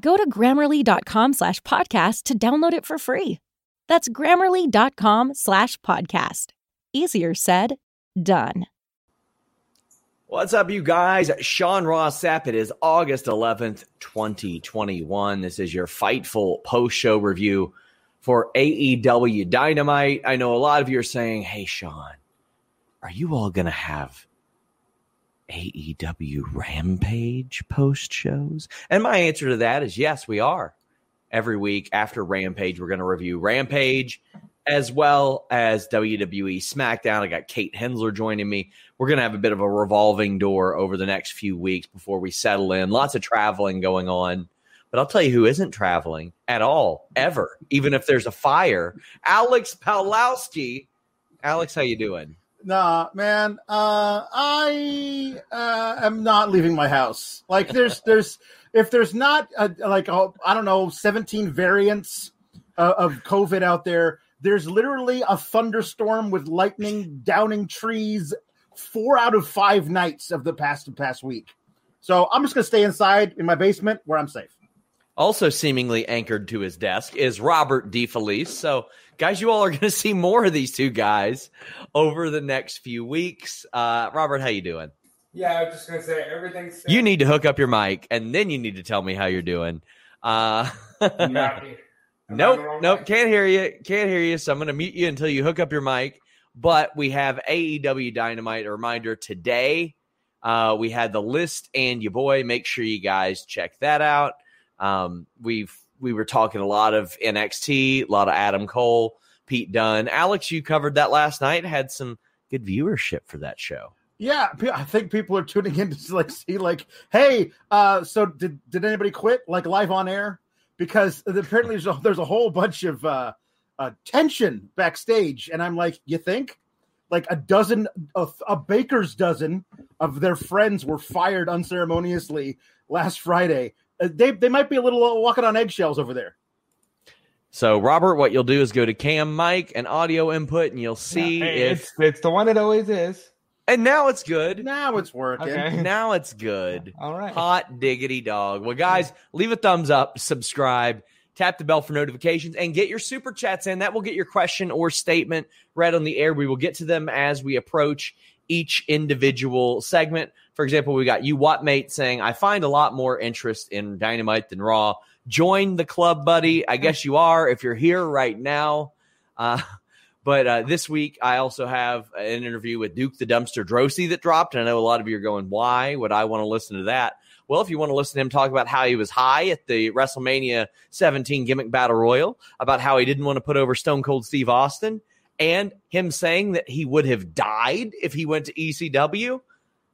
Go to grammarly.com slash podcast to download it for free. That's grammarly.com slash podcast. Easier said, done. What's up, you guys? Sean Ross Sapp. It is August 11th, 2021. This is your Fightful post show review for AEW Dynamite. I know a lot of you are saying, hey, Sean, are you all going to have AEW Rampage post shows? And my answer to that is yes, we are. Every week after Rampage, we're going to review Rampage as well as WWE SmackDown. I got Kate Hensler joining me. We're going to have a bit of a revolving door over the next few weeks before we settle in. Lots of traveling going on. But I'll tell you who isn't traveling at all, ever, even if there's a fire. Alex Pawlowski. Alex, how you doing? Nah, man. Uh, I uh, am not leaving my house. Like, there's, there's, if there's not a, like a, I don't know, 17 variants uh, of COVID out there, there's literally a thunderstorm with lightning downing trees. Four out of five nights of the past past week. So I'm just gonna stay inside in my basement where I'm safe. Also, seemingly anchored to his desk is Robert DeFelice. So, guys, you all are going to see more of these two guys over the next few weeks. Uh, Robert, how you doing? Yeah, I was just gonna say everything's. You need to hook up your mic, and then you need to tell me how you're doing. Uh, Not here. Am I nope, nope, can't hear you, can't hear you. So I'm going to mute you until you hook up your mic. But we have AEW Dynamite. A reminder today, uh, we had the list and your boy. Make sure you guys check that out. Um, we've we were talking a lot of NXT, a lot of Adam Cole, Pete Dunne, Alex. You covered that last night. Had some good viewership for that show. Yeah, I think people are tuning in to like see like, hey, uh, so did did anybody quit like live on air? Because apparently there's a, there's a whole bunch of uh, uh, tension backstage, and I'm like, you think? Like a dozen, a, a baker's dozen of their friends were fired unceremoniously last Friday. Uh, they they might be a little uh, walking on eggshells over there. So, Robert, what you'll do is go to Cam Mic and audio input, and you'll see Hey, if. it's it's the one it always is. And now it's good. Now it's working. Okay. Now it's good. All right. Hot diggity dog. Well, guys, leave a thumbs up, subscribe, tap the bell for notifications, and get your super chats in. That will get your question or statement read on the air. We will get to them as we approach each individual segment. For example, we got you, Wattmate, saying, I find a lot more interest in Dynamite than Raw. Join the club, buddy. I guess you are if you're here right now. Uh, but uh, this week, I also have an interview with Duke the Dumpster Droese that dropped. And I know a lot of you are going, why would I want to listen to that? Well, if you want to listen to him talk about how he was high at the WrestleMania 17 gimmick battle royal, about how he didn't want to put over Stone Cold Steve Austin, and him saying that he would have died if he went to ECW.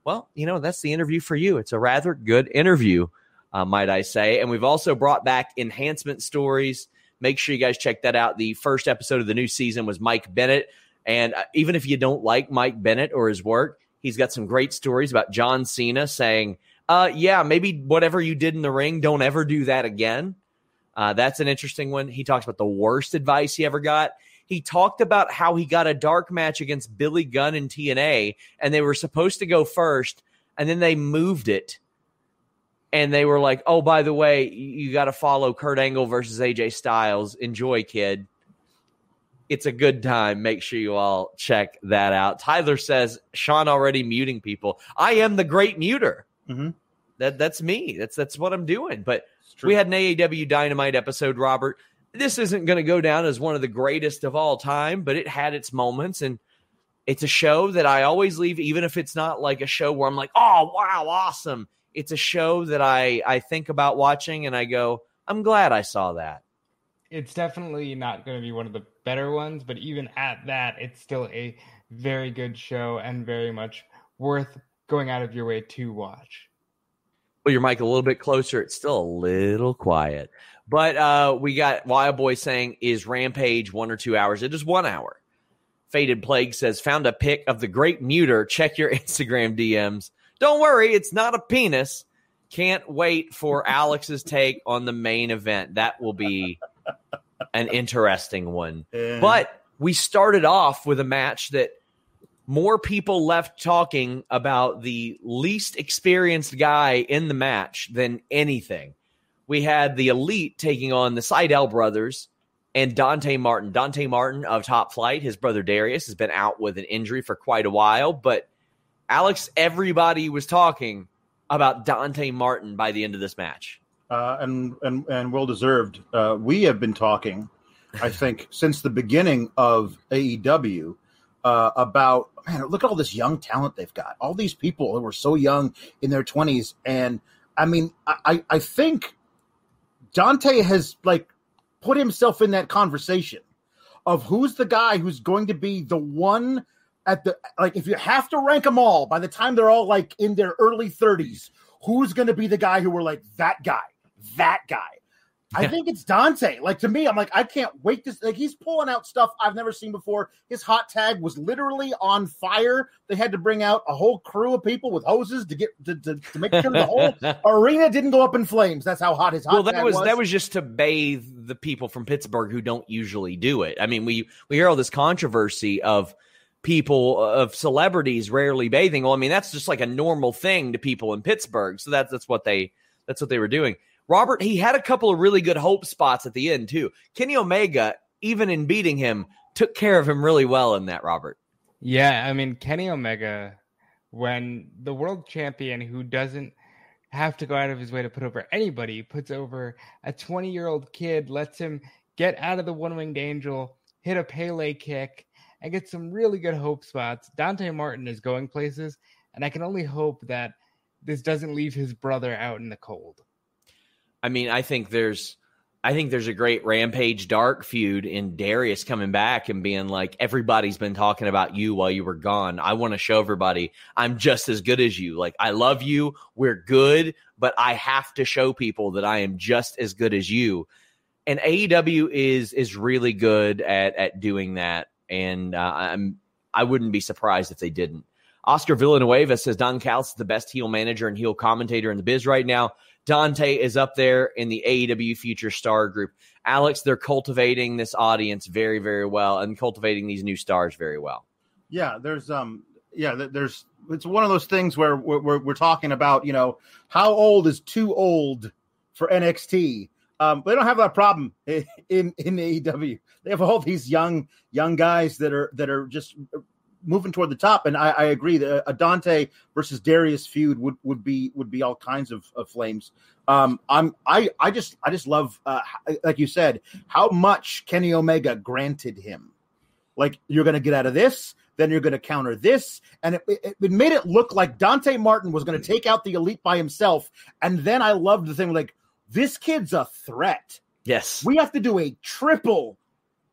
Well, you know, that's the interview for you. It's a rather good interview, uh, might I say. And we've also brought back enhancement stories. Make sure you guys check that out. The first episode of the new season was Mike Bennett. And uh, even if you don't like Mike Bennett or his work, he's got some great stories about John Cena saying, uh, yeah, maybe whatever you did in the ring, don't ever do that again. Uh, that's an interesting one. He talks about the worst advice he ever got. He talked about how he got a dark match against Billy Gunn in TNA, and they were supposed to go first, and then they moved it. And they were like, oh, by the way, you got to follow Kurt Angle versus AJ Styles. Enjoy, kid. It's a good time. Make sure you all check that out. Tyler says, Sean already muting people. I am the great muter. Mhm. That that's me. That's that's what I'm doing. But we had an AEW Dynamite episode, Robert. This isn't going to go down as one of the greatest of all time, but it had its moments, and it's a show that I always leave, even if it's not like a show where I'm like, "Oh, wow, awesome." It's a show that I I think about watching, and I go, "I'm glad I saw that." It's definitely not going to be one of the better ones, but even at that, it's still a very good show and very much worth going out of your way to watch. Put your mic a little bit closer. It's still a little quiet. But uh, we got Wild Boy saying, is Rampage one or two hours? It is one hour. Faded Plague says, found a pic of the great muter. Check your Instagram DMs. Don't worry, it's not a penis. Can't wait for Alex's take on the main event. That will be an interesting one. Yeah. But we started off with a match that more people left talking about the least experienced guy in the match than anything. We had the Elite taking on the Sydal brothers and Dante Martin. Dante Martin of Top Flight, his brother Darius, has been out with an injury for quite a while. But Alex, everybody was talking about Dante Martin by the end of this match. uh, and and and well deserved. Uh, we have been talking, I think, since the beginning of AEW uh, about man. Look at all this young talent they've got. All these people who were so young in their twenties, and I mean, I I- I think Dante has like put himself in that conversation of who's the guy who's going to be the one at the like if you have to rank them all by the time they're all like in their early 30s who's going to be the guy who we're like that guy that guy i think it's dante like to me i'm like i can't wait to like he's pulling out stuff i've never seen before his hot tag was literally on fire they had to bring out a whole crew of people with hoses to get to, to, to make sure the whole arena didn't go up in flames that's how hot his hot well, that tag was, that was just to bathe the people from Pittsburgh who don't usually do it. I mean, we we hear all this controversy of people uh, of celebrities rarely bathing. Well, I mean, that's just like a normal thing to people in Pittsburgh. So that's that's what they that's what they were doing. Robert, he had a couple of really good hope spots at the end too. Kenny Omega, even in beating him, took care of him really well in that. Robert. Yeah, I mean Kenny Omega, when the world champion who doesn't have to go out of his way to put over anybody, puts over a 20 year old kid, lets him get out of the one winged angel, hit a Pele kick, and get some really good hope spots. Dante Martin is going places, and I can only hope that this doesn't leave his brother out in the cold. I mean, I think there's I think there's a great Rampage Dark feud in Darius coming back and being like, everybody's been talking about you while you were gone. I want to show everybody I'm just as good as you. Like, I love you. We're good, but I have to show people that I am just as good as you. And AEW is is really good at at doing that. And uh, I'm I wouldn't be surprised if they didn't. Oscar Villanueva says Don Callis is the best heel manager and heel commentator in the biz right now. Dante is up there in the AEW Future Star group. Alex, they're cultivating this audience very, very well and cultivating these new stars very well. yeah there's um yeah there's it's one of those things where we're, we're, we're talking about you know how old is too old for nxt um they don't have that problem in in, aew they have all these young young guys that are that are just moving toward the top and i, I agree that a dante versus darius feud would would be would be all kinds of, of flames. Um i'm i i just i just love uh like you said how much kenny omega granted him. Like you're going to get out of this then you're going to counter this and it, it, it made it look like dante martin was going to take out the elite by himself and then i loved the thing like this kid's a threat. Yes. we have to do a triple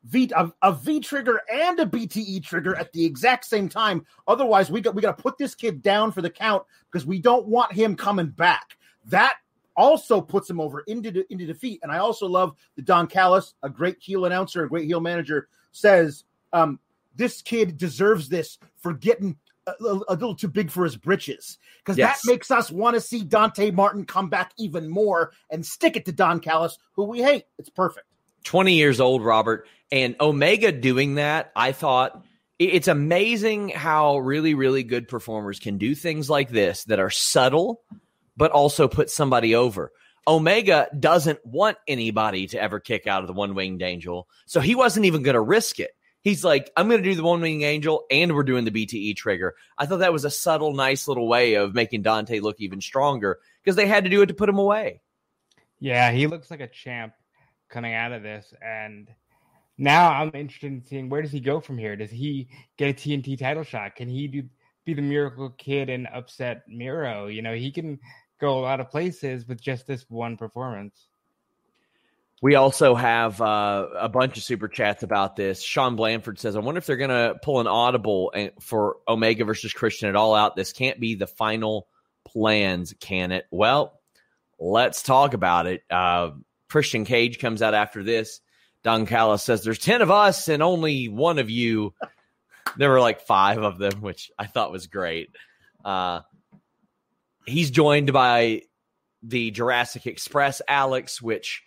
V a, a V trigger and a BTE trigger at the exact same time. Otherwise, we got we got to put this kid down for the count because we don't want him coming back. That also puts him over into into defeat. And I also love the Don Callis, a great heel announcer, a great heel manager, says um, this kid deserves this for getting a, a little too big for his britches because yes. that makes us want to see Dante Martin come back even more and stick it to Don Callis, who we hate. It's perfect. 20 years old, Robert. And Omega doing that, I thought it's amazing how really, really good performers can do things like this that are subtle, but also put somebody over. Omega doesn't want anybody to ever kick out of the one winged angel. So he wasn't even going to risk it. He's like, I'm going to do the one winged angel and we're doing the BTE trigger. I thought that was a subtle, nice little way of making Dante look even stronger because they had to do it to put him away. Yeah, he looks like a champ coming out of this. And now I'm interested in seeing where does he go from here? Does he get a TNT title shot? Can he do be the miracle kid and upset Miro? You know, he can go a lot of places with just this one performance. We also have uh, a bunch of super chats about this. Sean Blanford says, "I wonder if they're going to pull an audible for Omega versus Christian at All Out. This can't be the final plans, can it?" Well, let's talk about it. Uh, Christian Cage comes out after this. Don Callis says, There's 10 of us and only one of you. there were like five of them, which I thought was great. Uh, he's joined by the Jurassic Express Alex, which,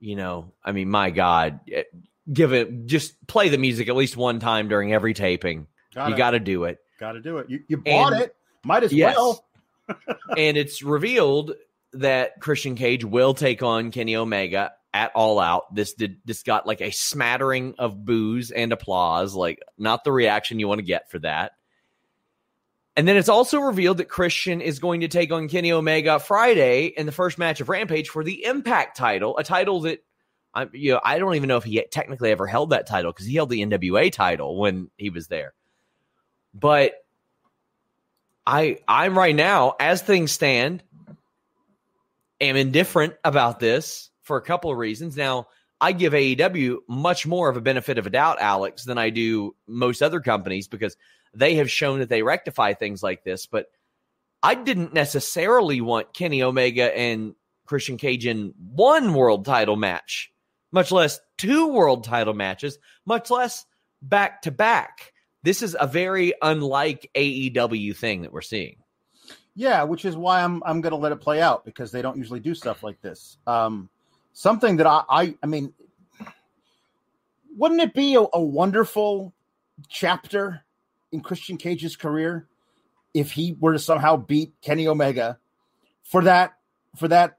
you know, I mean, my God, eh, give it, just play the music at least one time during every taping. Got you got to do it. Got to do it. You, you bought and, it. Might as yes. well. and it's revealed that Christian Cage will take on Kenny Omega at All Out. This did this got like a smattering of boos and applause, like not the reaction you want to get for that. And then it's also revealed that Christian is going to take on Kenny Omega Friday in the first match of Rampage for the Impact title, a title that I you know I don't even know if he technically ever held that title because he held the NWA title when he was there. But I I'm right now as things stand am indifferent about this for a couple of reasons. Now, I give AEW much more of a benefit of a doubt, Alex, than I do most other companies because they have shown that they rectify things like this. But I didn't necessarily want Kenny Omega and Christian Cage in one world title match, much less two world title matches, much less back to back. This is a very unlike AEW thing that we're seeing. Yeah, which is why I'm I'm going to let it play out because they don't usually do stuff like this. Um, something that I I, I mean, wouldn't it be a, a wonderful chapter in Christian Cage's career if he were to somehow beat Kenny Omega for that for that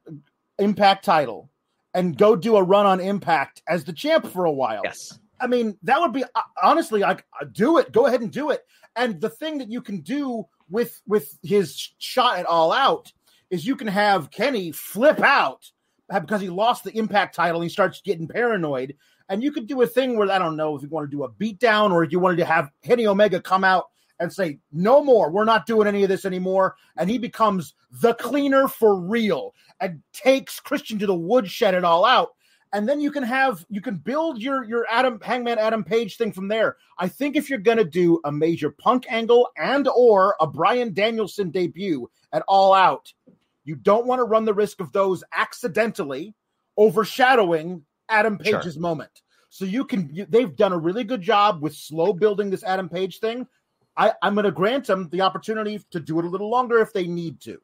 Impact title and go do a run on Impact as the champ for a while? Yes. I mean, that would be honestly like do it. Go ahead and do it. And the thing that you can do with with his shot at all out is you can have Kenny flip out because he lost the impact title and he starts getting paranoid. And you could do a thing where I don't know if you want to do a beatdown or if you wanted to have Kenny Omega come out and say, No more, we're not doing any of this anymore. And he becomes the cleaner for real and takes Christian to the woodshed it all out and then you can have you can build your your Adam Hangman Adam Page thing from there. I think if you're gonna do a major Punk angle and or a Bryan Danielson debut at All Out, you don't want to run the risk of those accidentally overshadowing Adam Page's sure. moment. So you can you, they've done a really good job with slow building this Adam Page thing. I, I'm going to grant them the opportunity to do it a little longer if they need to.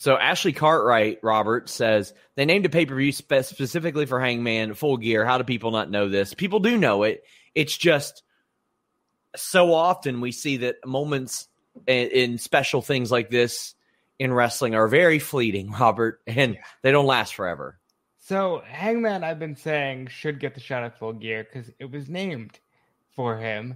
So Ashley Cartwright, Robert says they named a pay per view spe- specifically for Hangman Full Gear. How do people not know this? People do know it. It's just so often we see that moments in, in special things like this in wrestling are very fleeting, Robert, and they don't last forever. So Hangman, I've been saying should get the shot at Full Gear because it was named for him.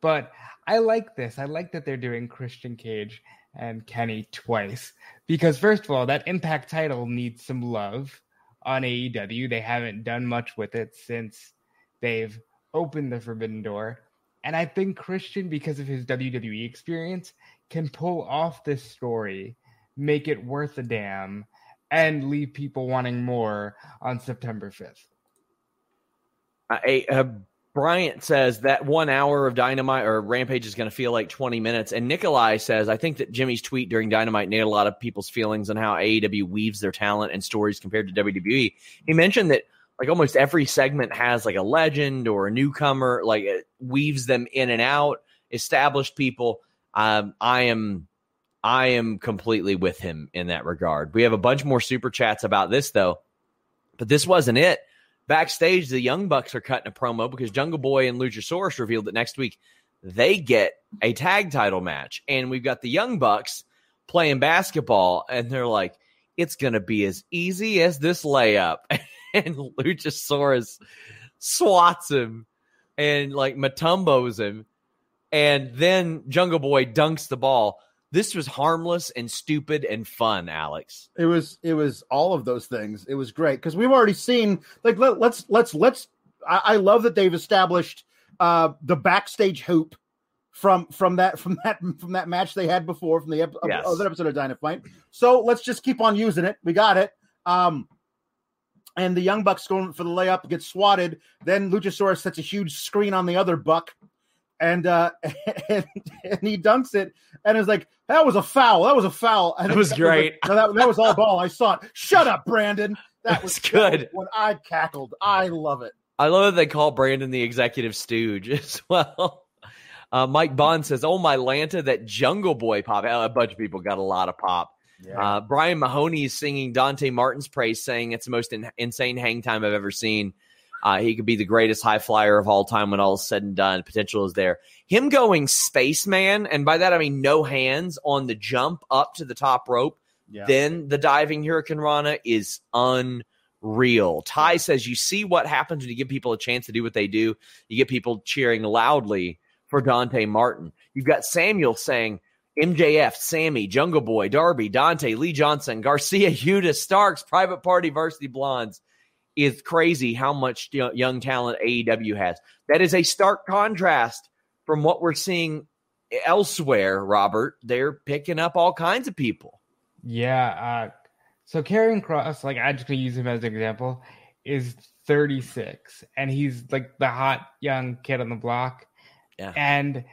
But I like this. I like that they're doing Christian Cage and Kenny twice. Because, first of all, that Impact title needs some love on AEW. They haven't done much with it since they've opened the Forbidden Door. And I think Christian, because of his WWE experience, can pull off this story, make it worth a damn, and leave people wanting more on September 5th. A, a Bryant says that one hour of Dynamite or Rampage is going to feel like 20 minutes. And Nikolai says, I think that Jimmy's tweet during Dynamite nailed a lot of people's feelings on how AEW weaves their talent and stories compared to WWE. He mentioned that like almost every segment has like a legend or a newcomer, like it weaves them in and out, established people. Um, I am. I am completely with him in that regard. We have a bunch more super chats about this though, but this wasn't it. Backstage, the Young Bucks are cutting a promo because Jungle Boy and Luchasaurus revealed that next week they get a tag title match. And we've got the Young Bucks playing basketball, and they're like, it's going to be as easy as this layup. and Luchasaurus swats him and like Mutombos him. And then Jungle Boy dunks the ball this was harmless and stupid and fun alex. It was it was all of those things. It was great because we've already seen like let, us let's let's, let's I, I, love that they've established uh the backstage hoop from from that from that from that match they had before from the ep- yes. other episode of dynamite so let's just keep on using it. We got it. Um and the young bucks going for the layup gets swatted. Then luchasaurus sets a huge screen on the other buck and uh and, and he dunks it and it's like that was a foul that was a foul. And it was great. was no, that, that was all ball. I saw it. Shut up brandon. That was good. when i cackled. I love it. I love that they call brandon the executive stooge as well. Uh, mike bond says oh my lanta that jungle boy pop. A bunch of people got a lot of pop. Yeah. uh, brian mahoney is singing dante martin's praise saying it's the most in- insane hang time i've ever seen uh, he could be the greatest high flyer of all time when all is said and done. Potential is there. Him going spaceman, and by that I mean no hands on the jump up to the top rope, yeah. then the diving hurricanrana is unreal. Ty says you see what happens when you give people a chance to do what they do. You get people cheering loudly for Dante Martin. You've got Samuel saying, MJF, Sammy, Jungle Boy, Darby, Dante, Lee Johnson, Garcia, Yuta, Starks, Private Party, Varsity Blondes is crazy how much young talent AEW has. That is a stark contrast from what we're seeing elsewhere, Robert. They're picking up all kinds of people. Yeah. Uh, so Karrion Kross, like I just gonna use him as an example, is 36 and he's like the hot young kid on the block. Yeah. And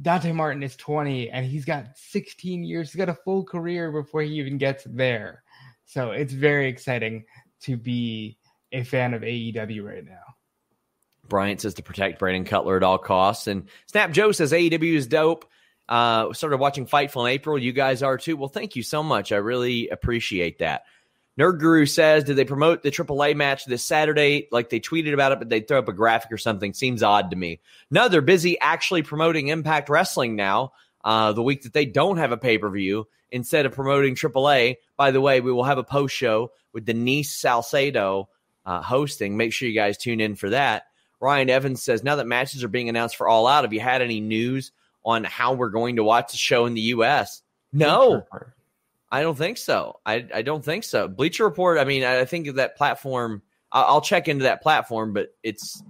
Dante Martin is 20 and he's got 16 years. He's got a full career before he even gets there. So it's very exciting to be a fan of AEW right now. Bryant says to protect Brandon Cutler at all costs. And Snap Joe says AEW is dope. Uh, started watching Fightful in April. You guys are too. Well, thank you so much. I really appreciate that. Nerd Guru says, did they promote the AAA match this Saturday? Like they tweeted about it, but they throw up a graphic or something. Seems odd to me. No, they're busy actually promoting Impact Wrestling now. Uh, the week that they don't have a pay per view, instead of promoting AAA. By the way, we will have a post show with Denise Salcedo uh, hosting. Make sure you guys tune in for that. Ryan Evans says, now that matches are being announced for All Out, have you had any news on how we're going to watch the show in the U.S.? No, I don't think so. I, I don't think so. Bleacher Report. I mean, I think that platform. I'll check into that platform, but it's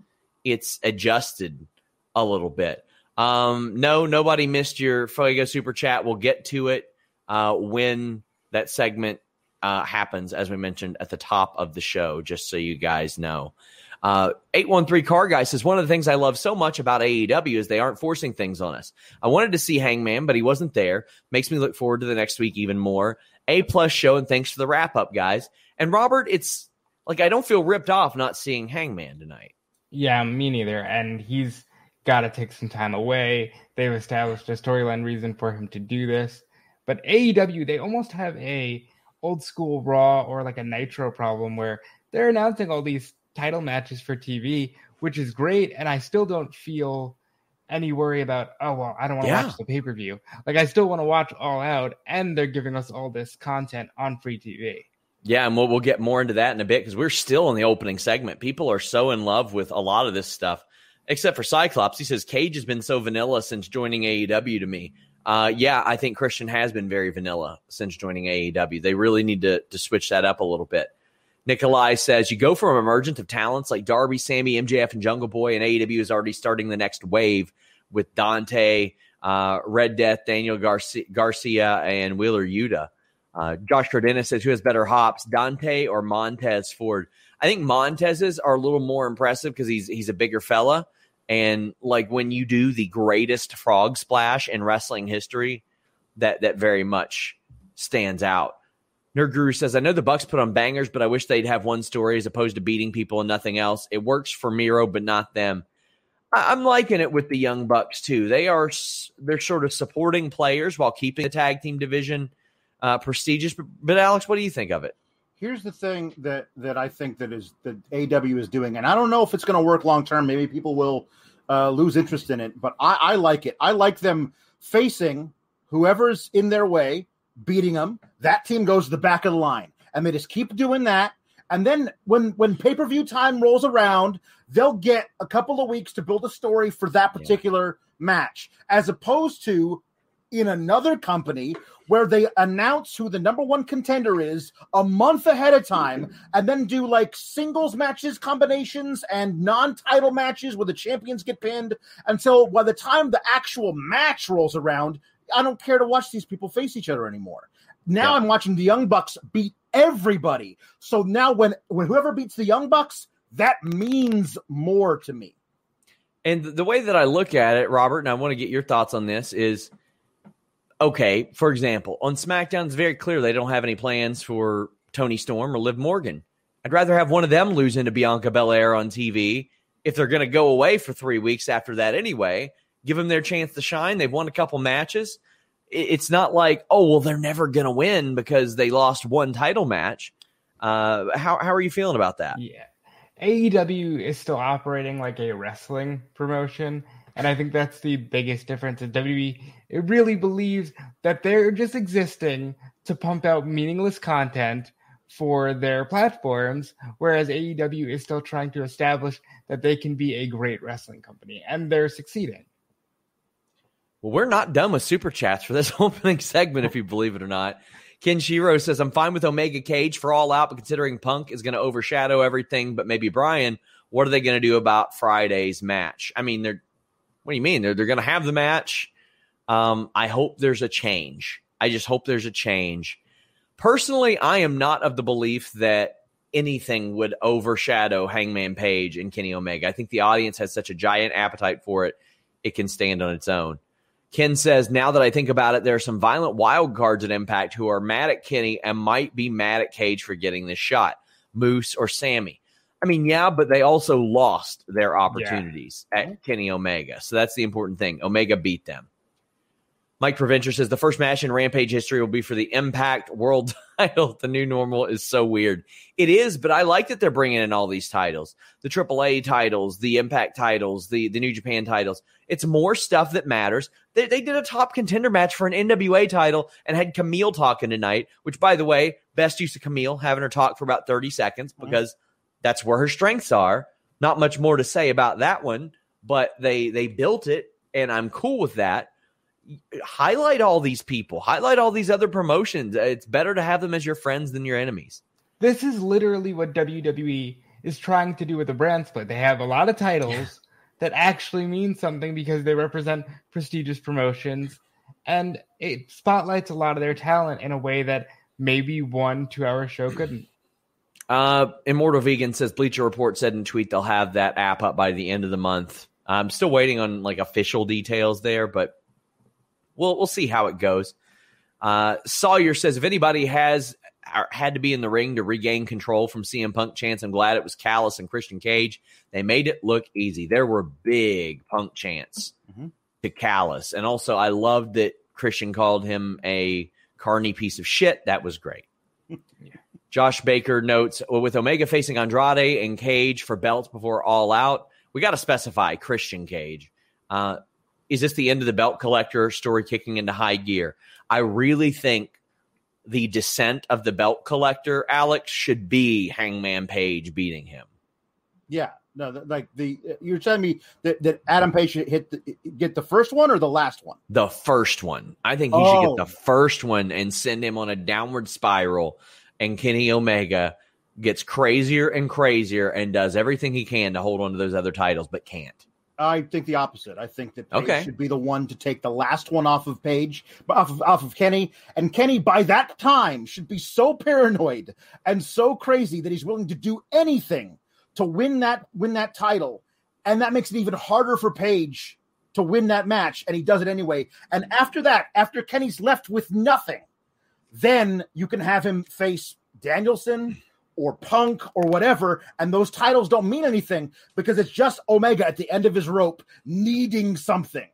it's adjusted a little bit. Um, no, nobody missed your Fuego super chat. We'll get to it uh, when that segment uh, happens, as we mentioned at the top of the show, just so you guys know. Uh, 813 Car Guy says, One of the things I love so much about AEW is they aren't forcing things on us. I wanted to see Hangman, but he wasn't there. Makes me look forward to the next week even more. A plus show, and thanks for the wrap up, guys. And Robert, it's like I don't feel ripped off not seeing Hangman tonight. Yeah, me neither. And he's got to take some time away. They've established a storyline reason for him to do this. But AEW, they almost have a old school Raw or like a Nitro problem where they're announcing all these title matches for TV, which is great. And I still don't feel any worry about, oh, well, I don't want to yeah. watch the pay per view. Like, I still want to watch All Out, and they're giving us all this content on free TV. Yeah, and we'll, we'll get more into that in a bit because we're still in the opening segment. People are so in love with a lot of this stuff, except for Cyclops. He says Cage has been so vanilla since joining AEW to me. Uh, yeah, I think Christian has been very vanilla since joining AEW. They really need to, to switch that up a little bit. Nikolai says you go from emergent of talents like Darby, Sammy, MJF, and Jungle Boy, and AEW is already starting the next wave with Dante, uh, Red Death, Daniel Garcia, Garcia and Wheeler Yuta. Uh, Josh Cardenas says who has better hops, Dante or Montez Ford? I think Montez's are a little more impressive because he's he's a bigger fella. And like when you do the greatest frog splash in wrestling history, that that very much stands out. Nerd Guru says, I know the Bucks put on bangers, but I wish they'd have one story as opposed to beating people and nothing else. It works for Miro, but not them. I- I'm liking it with the Young Bucks too. They are they're sort of supporting players while keeping the tag team division uh, prestigious. But, but Alex, what do you think of it? Here's the thing that that I think that is that AW is doing, and I don't know if it's going to work long term. Maybe people will uh, lose interest in it, but I, I like it. I like them facing whoever's in their way, beating them. That team goes to the back of the line, and they just keep doing that. And then when when pay per view time rolls around, they'll get a couple of weeks to build a story for that particular yeah. match, as opposed to in another company where they announce who the number one contender is a month ahead of time and then do like singles matches combinations and non-title matches where the champions get pinned until by the time the actual match rolls around i don't care to watch these people face each other anymore. Now yeah. i'm watching the young bucks beat everybody. So now when when whoever beats the young bucks that means more to me. And the way that i look at it robert and i want to get your thoughts on this is okay, for example, on SmackDown, it's very clear they don't have any plans for Toni Storm or Liv Morgan. I'd rather have one of them lose into Bianca Belair on TV if they're going to go away for three weeks after that anyway. Give them their chance to shine. They've won a couple matches. It's not like, oh, well, they're never going to win because they lost one title match. Uh, how, how are you feeling about that? Yeah. AEW is still operating like a wrestling promotion. And I think that's the biggest difference. In WWE it really believes that they're just existing to pump out meaningless content for their platforms, whereas AEW is still trying to establish that they can be a great wrestling company, and they're succeeding. Well, we're not done with super chats for this opening segment, if you believe it or not. Ken Shiro says, I'm fine with Omega Cage for All Out, but considering Punk is going to overshadow everything, but maybe Bryan, what are they going to do about Friday's match? I mean, they're what do you mean? They're, they're going to have the match. Um, I hope there's a change. I just hope there's a change. Personally, I am not of the belief that anything would overshadow Hangman Page and Kenny Omega. I think the audience has such a giant appetite for it, it can stand on its own. Ken says, now that I think about it, there are some violent wild cards at Impact who are mad at Kenny and might be mad at Cage for getting this shot. Moose or Sammy. I mean, yeah, but they also lost their opportunities yeah. at Kenny Omega. So that's the important thing. Omega beat them. Mike Preventure says the first match in Rampage history will be for the Impact World title. The new normal is so weird. It is, but I like that they're bringing in all these titles the AAA titles, the Impact titles, the, the New Japan titles. It's more stuff that matters. They, they did a top contender match for an NWA title and had Kamille talking tonight, which, by the way, best use of Kamille, having her talk for about 30 seconds because mm-hmm that's where her strengths are. Not much more to say about that one, but they they built it, and I'm cool with that. Highlight all these people, highlight all these other promotions. Uh, it's better to have them as your friends than your enemies. This is literally what WWE is trying to do with the brand split. They have a lot of titles that actually mean something because they represent prestigious promotions, and it spotlights a lot of their talent in a way that maybe one two hour show couldn't. Uh, Immortal Vegan says Bleacher Report said in tweet they'll have that app up by the end of the month. I'm still waiting on like official details there, but we'll we'll see how it goes. Uh, Sawyer says if anybody has had to be in the ring to regain control from CM Punk chance, I'm glad it was Callis and Christian Cage. They made it look easy. There were big Punk chants mm-hmm. to Callis, and also I loved that Christian called him a carny piece of shit. That was great. yeah. Josh Baker notes well, with Omega facing Andrade and Cage for belts before All Out, we got to specify Christian Cage. Uh, is this the end of the belt collector story kicking into high gear? I really think the descent of the belt collector, Alex, should be Hangman Page beating him. Yeah, no, like the you're telling me that, that Adam Page should hit the, get the first one or the last one? The first one. I think he oh. should get the first one and send him on a downward spiral and Kenny Omega gets crazier and crazier and does everything he can to hold on to those other titles, but can't. I think the opposite. I think that Page okay. should be the one to take the last one off of Page, off of, off of Kenny. And Kenny, by that time, should be so paranoid and so crazy that he's willing to do anything to win that win that title. and that makes it even harder for Page to win that match, and he does it anyway. And after that, after Kenny's left with nothing, then you can have him face Danielson or Punk or whatever, and those titles don't mean anything because it's just Omega at the end of his rope needing something.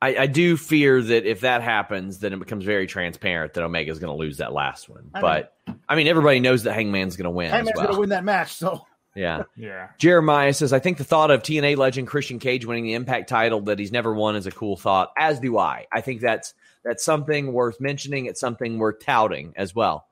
I, I do fear that if that happens, then it becomes very transparent that Omega is going to lose that last one. I but I mean, everybody knows that Hangman's going to win. Hangman's well. going to win that match, so Yeah. Yeah. Jeremiah says, I think the thought of TNA legend Christian Cage winning the Impact title that he's never won is a cool thought, as do I. I think that's that's something worth mentioning. It's something worth touting as well.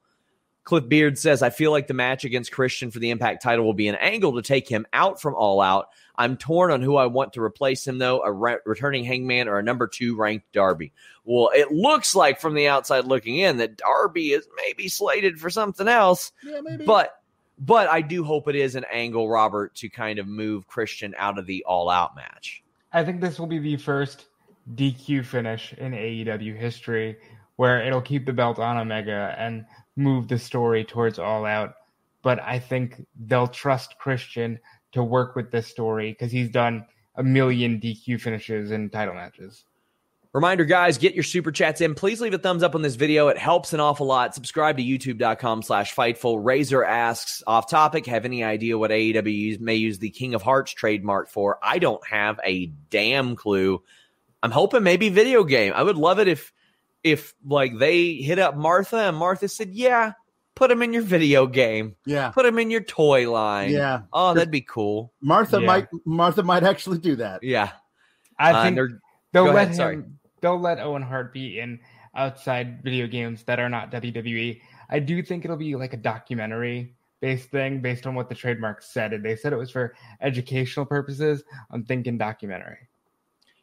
Cliff Beard says, I feel like the match against Christian for the Impact title will be an angle to take him out from All Out. I'm torn on who I want to replace him, though a re- returning Hangman or a number two ranked Darby. Well, it looks like from the outside looking in that Darby is maybe slated for something else. yeah, maybe. But but I do hope it is an angle, Robert, to kind of move Christian out of the all out match. I think this will be the first DQ finish in AEW history where it'll keep the belt on Omega and move the story towards All Out. But I think they'll trust Christian to work with this story because he's done a million DQ finishes in title matches. Reminder, guys, get your super chats in. Please leave a thumbs up on this video. It helps an awful lot. Subscribe to youtube.com slash fightful. Razor asks, off topic, have any idea what AEW may use the King of Hearts trademark for? I don't have a damn clue. I'm hoping maybe video game. I would love it if if like they hit up Martha and Martha said, Yeah, put him in your video game. yeah, Put him in your toy line. yeah. Oh, that'd be cool. Martha Yeah. might Martha might actually do that. Yeah. I Uh, think they're- they'll go let ahead, him. sorry. They'll let Owen Hart be in outside video games that are not WWE. I do think it'll be like a documentary based thing based on what the trademark said. And they said it was for educational purposes. I'm thinking documentary.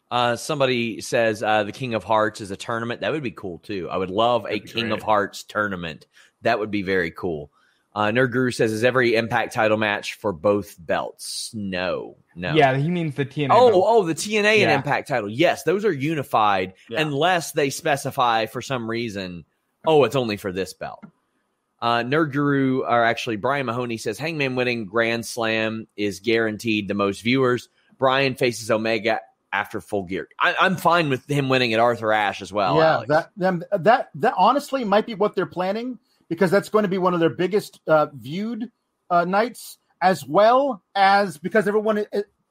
Uh, somebody says uh, the King of Hearts is a tournament. That would be cool too. I would love a That'd be King great. of Hearts tournament. That would be very cool. Uh, Nerd Guru says, "Is every Impact title match for both belts?" No, no. Yeah, he means the TNA. Oh, belt. oh, the TNA and Impact title. Yes, those are unified Yeah. unless they specify for some reason, oh, it's only for this belt. Uh, Nerd Guru, or actually Brian Mahoney says Hangman winning Grand Slam is guaranteed the most viewers. Bryan faces Omega after Full Gear. I, I'm fine with him winning at Arthur Ashe as well. yeah, Alex. that them that that honestly might be what they're planning because that's going to be one of their biggest uh, viewed uh, nights, as well as because everyone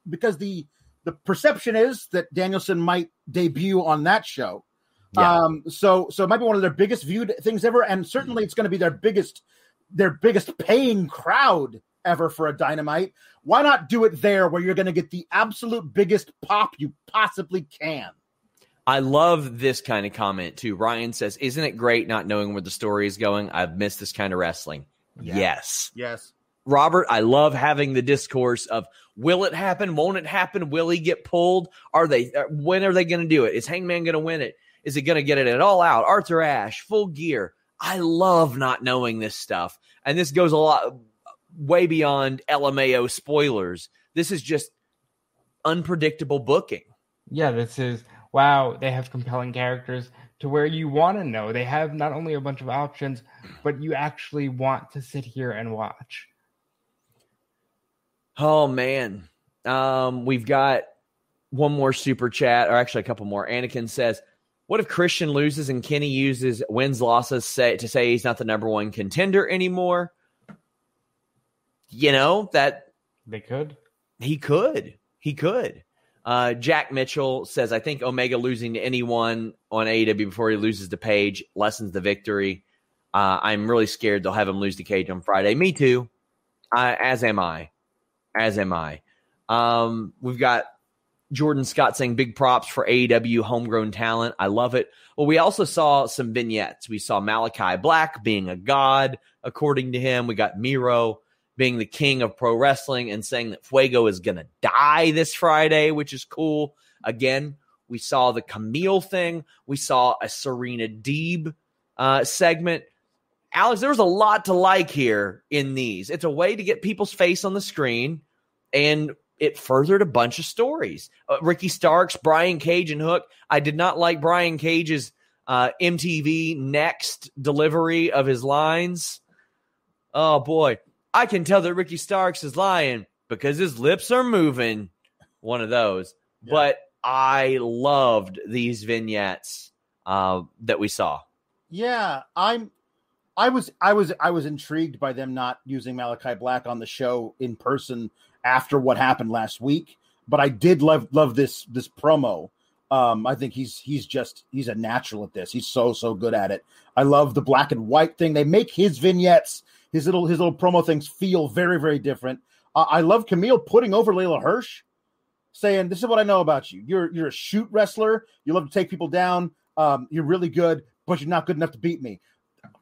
because the the perception is that Danielson might debut on that show. Yeah. Um, so so it might be one of their biggest viewed things ever, and certainly it's going to be their biggest their biggest paying crowd ever for a dynamite. Why not do it there where you're going to get the absolute biggest pop you possibly can? I love this kind of comment too. Ryan says, "Isn't it great not knowing where the story is going? I've missed this kind of wrestling." Yeah. Yes. Yes. Robert, I love having the discourse of will it happen? Won't it happen? Will he get pulled? Are they uh, when are they going to do it? Is Hangman going to win it? Is he going to get it at all out? Arthur Ashe, full gear. I love not knowing this stuff. And this goes a lot way beyond LMAO spoilers. This is just unpredictable booking. Yeah, this is wow. They have compelling characters to where you want to know. They have not only a bunch of options, but you actually want to sit here and watch. Oh man. Um, we've got one more super chat, or actually a couple more. Anakin says, What if Christian loses and Kenny uses wins losses say, to say he's not the number one contender anymore? You know, that They could. he could. He could. Uh, Jack Mitchell says, I think Omega losing to anyone on AEW before he loses to Page lessens the victory. Uh, I'm really scared they'll have him lose to Cage on Friday. Me too. Uh, as am I. As am I. Um, we've got Jordan Scott saying big props for AEW homegrown talent. I love it. Well, we also saw some vignettes. We saw Malachi Black being a god, according to him. We got Miro being the king of pro wrestling and saying that Fuego is going to die this Friday, which is cool. Again, we saw the Kamille thing. We saw a Serena Deeb uh, segment. Alex, there was a lot to like here in these. It's a way to get people's face on the screen, and it furthered a bunch of stories. Uh, Ricky Starks, Brian Cage, and Hook. I did not like Brian Cage's uh, MTV next delivery of his lines. Oh boy, I can tell that Ricky Starks is lying because his lips are moving. one of those. Yeah. But I loved these vignettes uh, that we saw. Yeah, I'm. I was I was I was intrigued by them not using Malachi Black on the show in person after what happened last week. But I did love love this this promo. Um, I think he's he's just he's a natural at this. He's so so good at it. I love the black and white thing. They make his vignettes, his little his little promo things feel very very different. Uh, I love Kamille putting over Leyla Hirsch, saying, "This is what I know about you. You're you're a shoot wrestler. You love to take people down. Um, you're really good, but you're not good enough to beat me."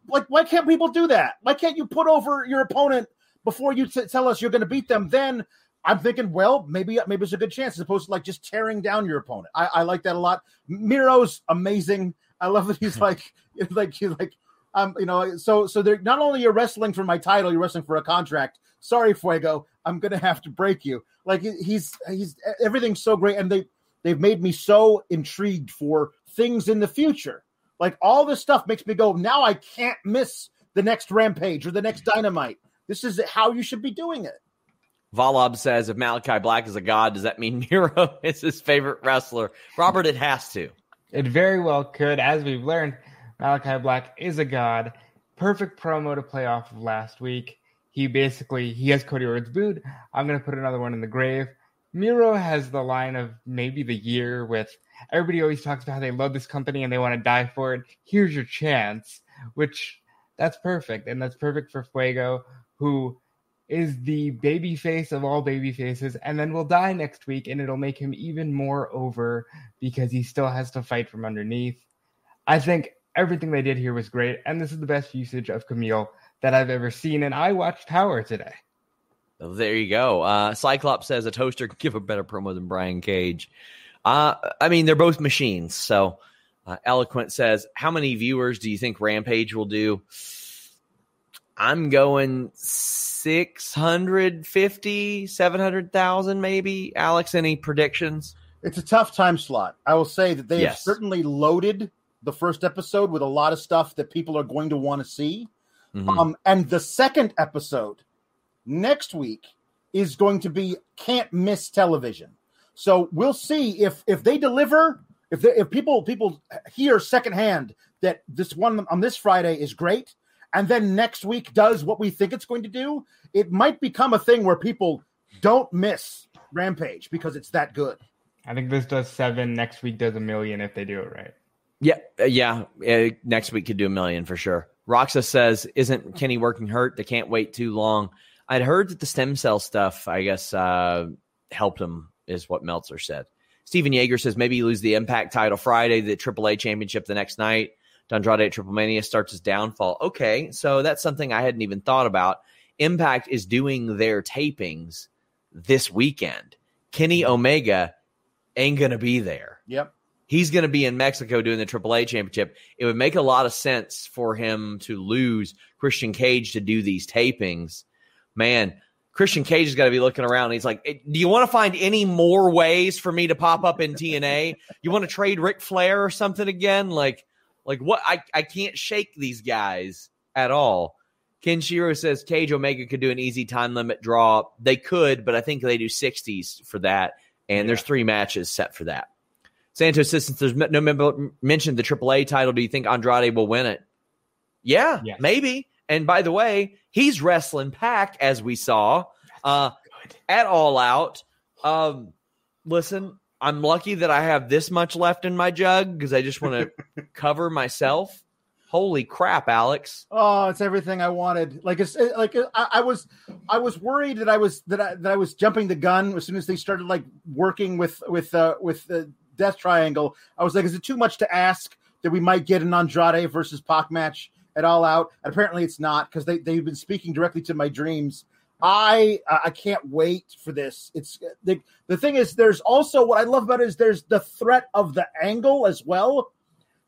Like, why can't people do that? Why can't you put over your opponent before you t- tell us you're going to beat them? Then I'm thinking, well, maybe maybe it's a good chance as opposed to like just tearing down your opponent. I, I like that a lot. Miro's amazing. I love that he's like like he's like um you know so so they're not only you're wrestling for my title, you're wrestling for a contract. Sorry, Fuego, I'm gonna have to break you. Like he's he's everything's so great, and they they've made me so intrigued for things in the future. Like all this stuff makes me go, now I can't miss the next rampage or the next dynamite. This is how you should be doing it. Valob says, if Malakai Black is a god, does that mean Miro is his favorite wrestler? Robert, it has to. It very well could. As we've learned, Malakai Black is a god. Perfect promo to play off of last week. He basically he has Cody Rhodes booed. I'm gonna put another one in the grave. Miro has the line of maybe the year with everybody always talks about how they love this company and they want to die for it. Here's your chance, which that's perfect. And that's perfect for Fuego, who is the baby face of all baby faces, and then will die next week, and it'll make him even more over because he still has to fight from underneath. I think everything they did here was great, and this is the best usage of Kamille that I've ever seen. And I watched Power today. There you go. Uh, Cyclops says a toaster can give a better promo than Brian Cage. Uh, I mean, they're both machines. So, uh, Eloquent says, How many viewers do you think Rampage will do? I'm going 650, 700,000 maybe. Alex, any predictions? It's a tough time slot. I will say that they have certainly loaded the first episode with a lot of stuff that people are going to want to see. Mhm. Um, and the second episode next week is going to be can't miss television. So we'll see if if they deliver. If they, if people people hear secondhand that this one on this Friday is great, and then next week does what we think it's going to do, it might become a thing where people don't miss Rampage because it's that good. I think this does seven. Next week does a million if they do it right. Yeah, uh, yeah. Uh, next week could do a million for sure. Roxa says, "Isn't Kenny working hurt? They can't wait too long." I'd heard that the stem cell stuff, I guess, uh, helped him, is what Meltzer said. Stephen Yeager says maybe you lose the Impact title Friday, the AAA championship the next night. Andrade at Triple Mania starts his downfall. Okay, so that's something I hadn't even thought about. Impact is doing their tapings this weekend. Kenny Omega ain't gonna be there Yep. He's going to be in Mexico doing the AAA championship. It would make a lot of sense for him to lose Christian Cage to do these tapings. Man, Christian Cage has got to be looking around. He's like, "Eh, Do you want to find any more ways for me to pop up in TNA? You want to trade Ric Flair or something again? Like, like what? I, I can't shake these guys at all. Ken Kenshiro says Cage Omega could do an easy time limit draw. They could, but I think they do 60s for that. And there's three matches set for that. Santos says since there's no member mentioned the AAA title, do you think Andrade will win it? Yeah, Yes. maybe. And by the way, he's wrestling Pac as we saw uh, at All Out. Um, listen, I'm lucky that I have this much left in my jug because I just want to cover myself. Holy crap, Alex! Oh, it's everything I wanted. Like it's like I, I was, I was worried that I was that I that I was jumping the gun as soon as they started like working with with uh, with the Death Triangle. I was like, is it too much to ask that we might get an Andrade versus Pac match at All Out? And apparently, it's not because they they've been speaking directly to my dreams. I I can't wait for this. It's the the thing is, there's also what I love about it is there's the threat of the angle as well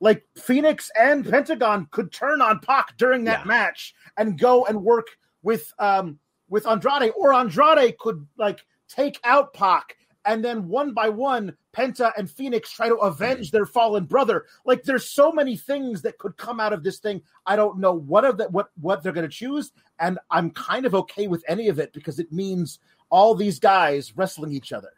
like Fénix and Pentagon could turn on Pac during that Yeah. match and go and work with um with Andrade, or Andrade could like take out Pac and then one by one Penta and Fénix try to avenge their fallen brother. Like there's so many things that could come out of this thing. I don't know what of that what what they're going to choose, and I'm kind of okay with any of it because it means all these guys wrestling each other.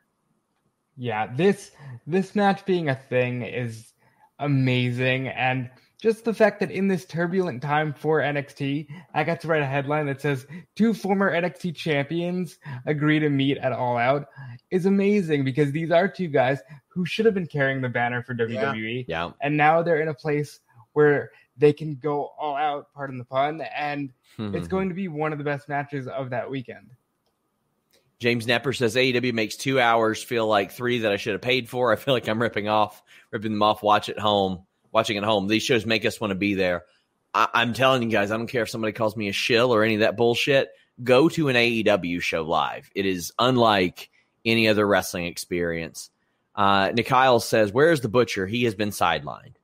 Yeah, this this match being a thing is amazing and just the fact that in this turbulent time for NXT, I got to write a headline that says two former NXT champions agree to meet at All Out is amazing because these are two guys who should have been carrying the banner for WWE. Yeah. And now they're in a place where they can go all out, pardon the pun, and hmm. it's going to be one of the best matches of that weekend. James Nepper says AEW makes two hours feel like three that I should have paid for. I feel like I'm ripping off, ripping them off. Watch at home, watching at home. These shows make us want to be there. I, I'm telling you guys, I don't care if somebody calls me a shill or any of that bullshit. Go to an AEW show live. It is unlike any other wrestling experience. Uh, Nikyle says, "Where's the butcher? He has been sidelined."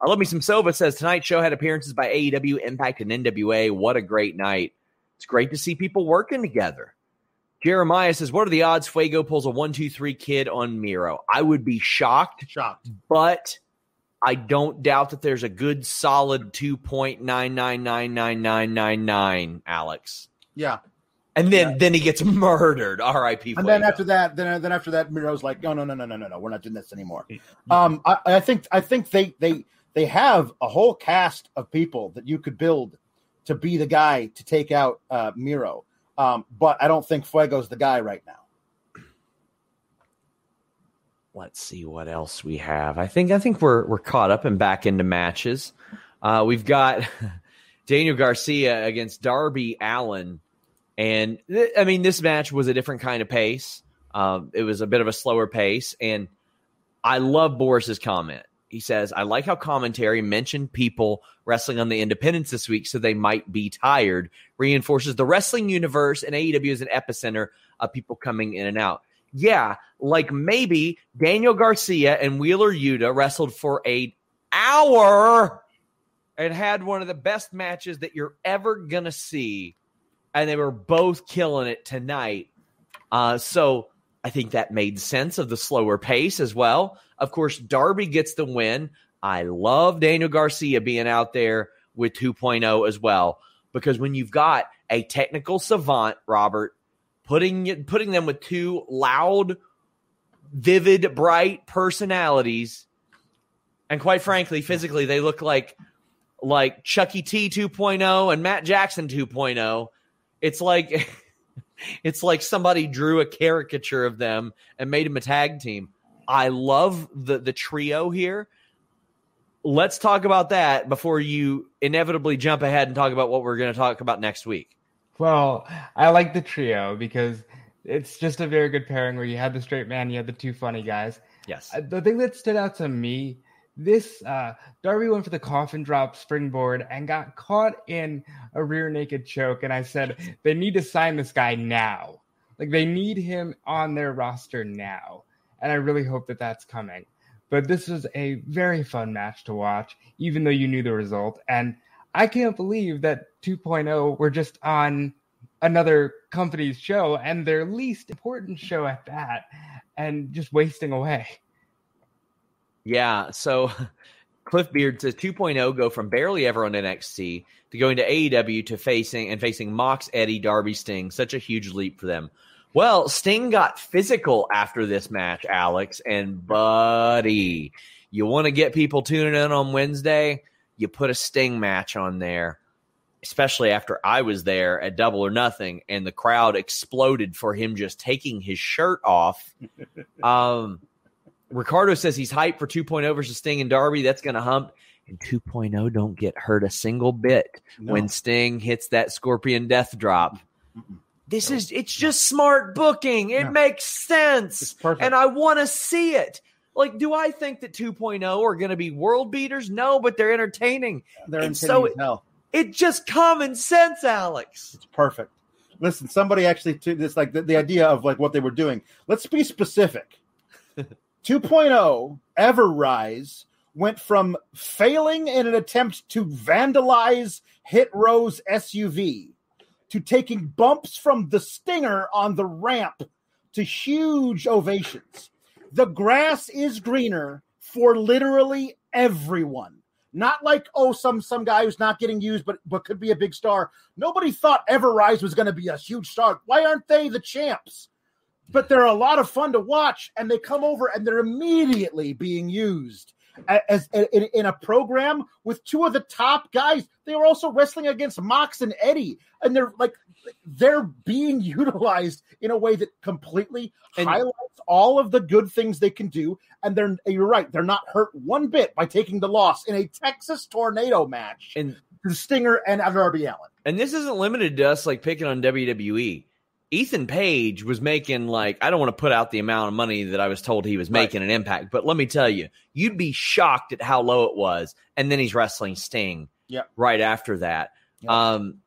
I love me some Silva says tonight's show had appearances by AEW, Impact, and NWA. What a great night! It's great to see people working together. Jeremiah says, "What are the odds Fuego pulls a one, two, three kid on Miro? I would be shocked, Shocked. but I don't doubt that there's a good, solid two point nine nine nine nine nine nine nine. Alex, Yeah. and then then he gets murdered. R.I.P. And then after that, then then after that, Miro's like, no, no, no, no, no, no, no, we're not doing this anymore. Um, I, I think I think they they they have a whole cast of people that you could build to be the guy to take out uh, Miro. Um, but I don't think Fuego's the guy right now. Let's see what else we have. I think I think we're we're caught up and back into matches. Uh, we've got Daniel Garcia against Darby Allin, and th- I mean this match was a different kind of pace. Um, it was a bit of a slower pace, and I love Boris's comment. He says, "I like how commentary mentioned people wrestling on the independents this week, so they might be tired. Reinforces the wrestling universe and AEW is an epicenter of people coming in and out." Yeah, like maybe Daniel Garcia and Wheeler Yuta wrestled for a hour and had one of the best matches that you're ever gonna see, and they were both killing it tonight. Uh, so I think that made sense of the slower pace as well. Of course, Darby gets the win. I love Daniel Garcia being out there with 2.0 as well because when you've got a technical savant, Robert, putting putting them with two loud, vivid, bright personalities, and quite frankly, physically, they look like like Chucky T 2.0 and Matt Jackson 2.0. It's like it's like somebody drew a caricature of them and made them a tag team. I love the the trio here. Let's talk about that before you inevitably jump ahead and talk about what we're going to talk about next week. Well, I like the trio because it's just a very good pairing where you had the straight man, you had the two funny guys. Yes. Uh, The thing that stood out to me, this uh, Darby went for the coffin drop springboard and got caught in a rear naked choke. And I said, they need to sign this guy now. Like they need him on their roster now. And I really hope that that's coming. But this was a very fun match to watch, even though you knew the result. And I can't believe that 2.0 were just on another company's show and their least important show at that and just wasting away. Yeah. So Cliff Beard says 2.0 go from barely ever on NXT to going to AEW to facing and facing Mox, Eddie, Darby, Sting. Such a huge leap for them. Well, Sting got physical after this match, Alex. And buddy, you want to get people tuning in on Wednesday? You put a Sting match on there, especially after I was there at Double or Nothing and the crowd exploded for him just taking his shirt off. um, Ricardo says he's hyped for 2.0 versus Sting and Darby. That's going to hump. And 2.0 don't get hurt a single bit No. when Sting hits that Scorpion Death Drop. Mm-mm. This is it's just smart booking. It makes sense. And I want to see it. Like, do I think that 2.0 are going to be world beaters? No, but they're entertaining. They're and in so- hell. It's just common sense, Alex. It's perfect. Listen, somebody actually took this like the, the idea of like what they were doing. Let's be specific. 2.0 ever rise went from failing in an attempt to vandalize Hit Row's SUV to taking bumps from the stinger on the ramp to huge ovations. The grass is greener for literally everyone. Not like oh some some guy who's not getting used but but could be a big star. Nobody thought Ever Rise was going to be a huge star. Why aren't they the champs? but they're a lot of fun to watch, and they come over and they're immediately being used as, as in, in, a program with two of the top guys. They were also wrestling against Mox and Eddie, and they're like they're being utilized in a way that completely and, highlights all of the good things they can do. And they're you're right, they're not hurt one bit by taking the loss in a Texas tornado match. And the Stinger and Darby Allin. And this isn't limited to us like picking on WWE. Ethan Page was making like I don't want to put out the amount of money that I was told he was making right. an impact, but let me tell you, you'd be shocked at how low it was. And then he's wrestling Sting. Yeah. Right after that. Yep. Um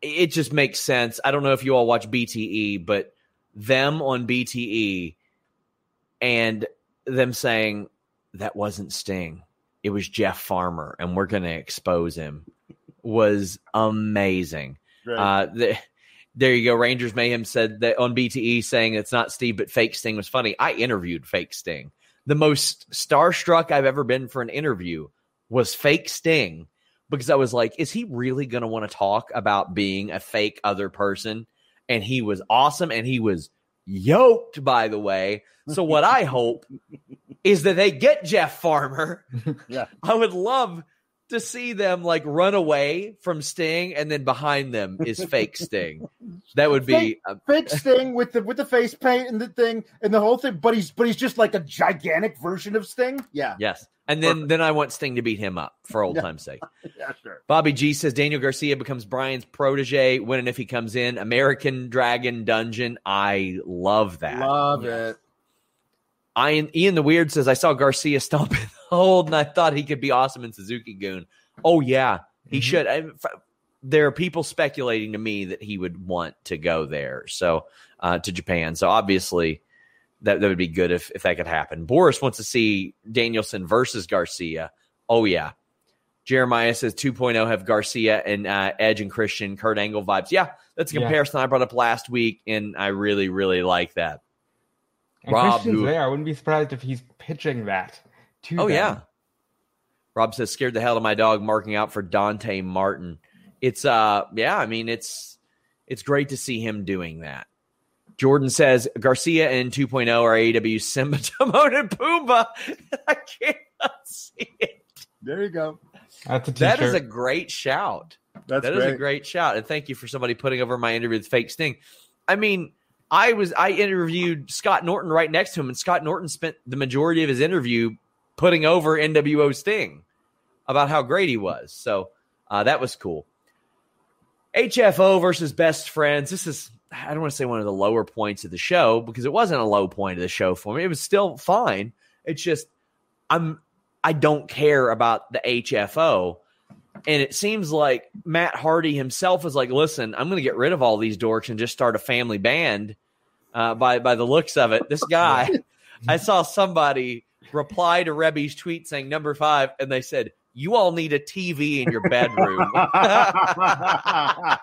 it just makes sense. I don't know if you all watch BTE, but them on BTE and them saying that wasn't Sting. It was Jeff Farmer, and we're going to expose him was amazing. Uh, the, there you go. Rangers Mayhem said that on BTE saying it's not Steve, but fake Sting was funny. I interviewed fake Sting. The most starstruck I've ever been for an interview was fake Sting because I was like, is he really going to want to talk about being a fake other person? And he was awesome and he was yoked, by the way. So, what I hope is that they get Jeff Farmer. Yeah. I would love to see them like run away from Sting, and then behind them is fake Sting. That would be fake, fake Sting with the with the face paint and the thing and the whole thing. But he's but he's just like a gigantic version of Sting. Yeah. Yes. And then Perfect. then I want Sting to beat him up for old yeah. time's sake. yeah, sure. Bobby G says Daniel Garcia becomes Bryan's protege when and if he comes in. American Dragon Dungeon. I love that. Love it. Ian, Ian the Weird says, I saw Garcia stomp in the hold and I thought he could be awesome in Suzuki-gun. Oh, yeah, he mm-hmm. should. I, there are people speculating to me that he would want to go there. So, uh, to Japan. So, obviously, that, that would be good if, if that could happen. Boris wants to see Danielson versus Garcia. Oh, yeah. Jeremiah says 2.0 have Garcia and uh, Edge and Christian, Kurt Angle vibes. Yeah, that's a comparison yeah. I brought up last week, and I really, really like that. And Rob, Christian's who, there. I wouldn't be surprised if he's pitching that to Oh them. yeah. Rob says scared the hell of my dog marking out for Dante Martin. It's uh yeah, I mean it's it's great to see him doing that. Jordan says Garcia and 2.0 are AEW Simba, Timon, and Pumbaa. I can't see it. There you go. That's a that is a great shout. That's that great. is a great shout. And thank you for somebody putting over my interview with Fake Sting. I mean, I was I interviewed Scott Norton right next to him, and Scott Norton spent the majority of his interview putting over NWO Sting about how great he was. So uh, that was cool. HFO versus best friends. This is I don't want to say one of the lower points of the show because it wasn't a low point of the show for me. It was still fine. It's just I'm I don't care about the HFO. And it seems like Matt Hardy himself is like, listen, I'm going to get rid of all these dorks and just start a family band. Uh, by by the looks of it, this guy, I saw somebody reply to Reby's tweet saying number five, and they said, "You all need a TV in your bedroom." I,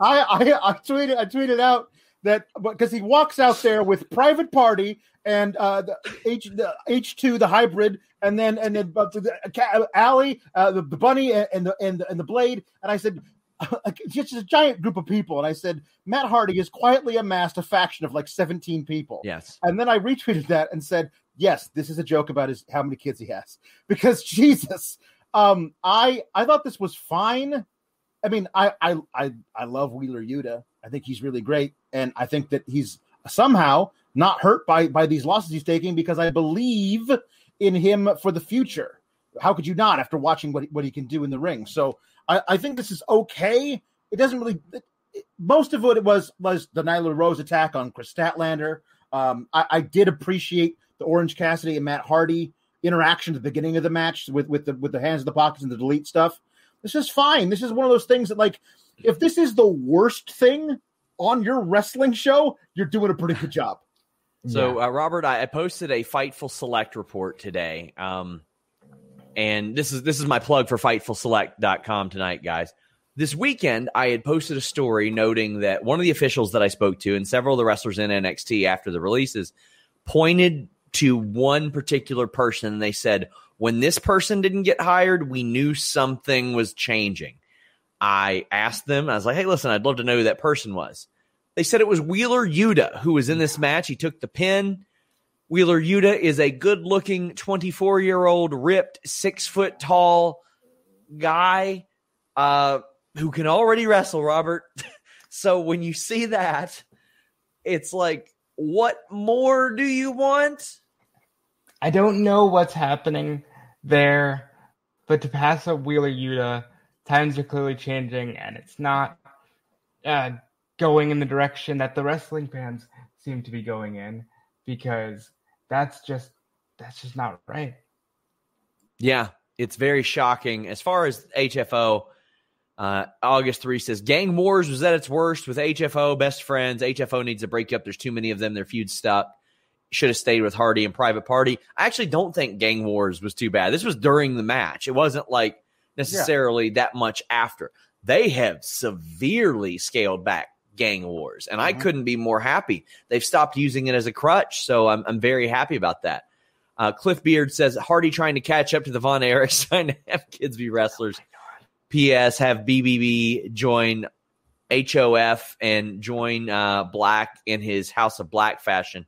I I tweeted I tweeted out that because he walks out there with private party and uh, the H the H two the hybrid and then and then but the uh, Allie uh, the, the bunny and the and the, and the blade and I said just a giant group of people and I said Matt Hardy has quietly amassed a faction of like 17 people. Yes. And then I retweeted that and said, "Yes, this is a joke about his how many kids he has." Because Jesus, um I I thought this was fine. I mean, I I I, I love Wheeler Yuta. I think he's really great and I think that he's somehow not hurt by by these losses he's taking because I believe in him for the future. How could you not after watching what what he can do in the ring? So I, I think this is okay. It doesn't really. It, most of what it was was the Nyla Rose attack on Kris Statlander. Um, I, I, did appreciate the Orange Cassidy and Matt Hardy interaction at the beginning of the match with with the with the hands in the pockets and the delete stuff. This is fine. This is one of those things that like if this is the worst thing on your wrestling show, you're doing a pretty good job. So, yeah. uh, Robert, I, I, posted a Fightful Select report today. Um, and this is this is my plug for FightfulSelect.com tonight, guys. This weekend, I had posted a story noting that one of the officials that I spoke to and several of the wrestlers in NXT after the releases pointed to one particular person. And they said, when this person didn't get hired, we knew something was changing. I asked them, I was like, hey, listen, I'd love to know who that person was. They said it was Wheeler Yuta who was in this match. He took the pin. Wheeler Yuta is a good looking 24 year old, ripped, six foot tall guy uh, who can already wrestle, Robert. so when you see that, it's like, what more do you want? I don't know what's happening there, but to pass up Wheeler Yuta, times are clearly changing, and it's not uh, going in the direction that the wrestling fans seem to be going in because that's just that's just not right. Yeah, it's very shocking. As far as HFO, uh, August 3 says Gang Wars was at its worst with HFO, best friends. HFO needs to break up. There's too many of them. Their feud stuck. Should have stayed with Hardy and Private Party. I actually don't think Gang Wars was too bad. This was during the match. It wasn't like necessarily yeah. that much after. They have severely scaled back Gang Wars, and mm-hmm. I couldn't be more happy. They've stopped using it as a crutch, so I'm, I'm very happy about that. Uh, Cliff Beard says Hardy trying to catch up to the Von Erichs, trying to have kids be wrestlers. P.S. Have BBB join HOF and join uh, Black in his House of Black fashion.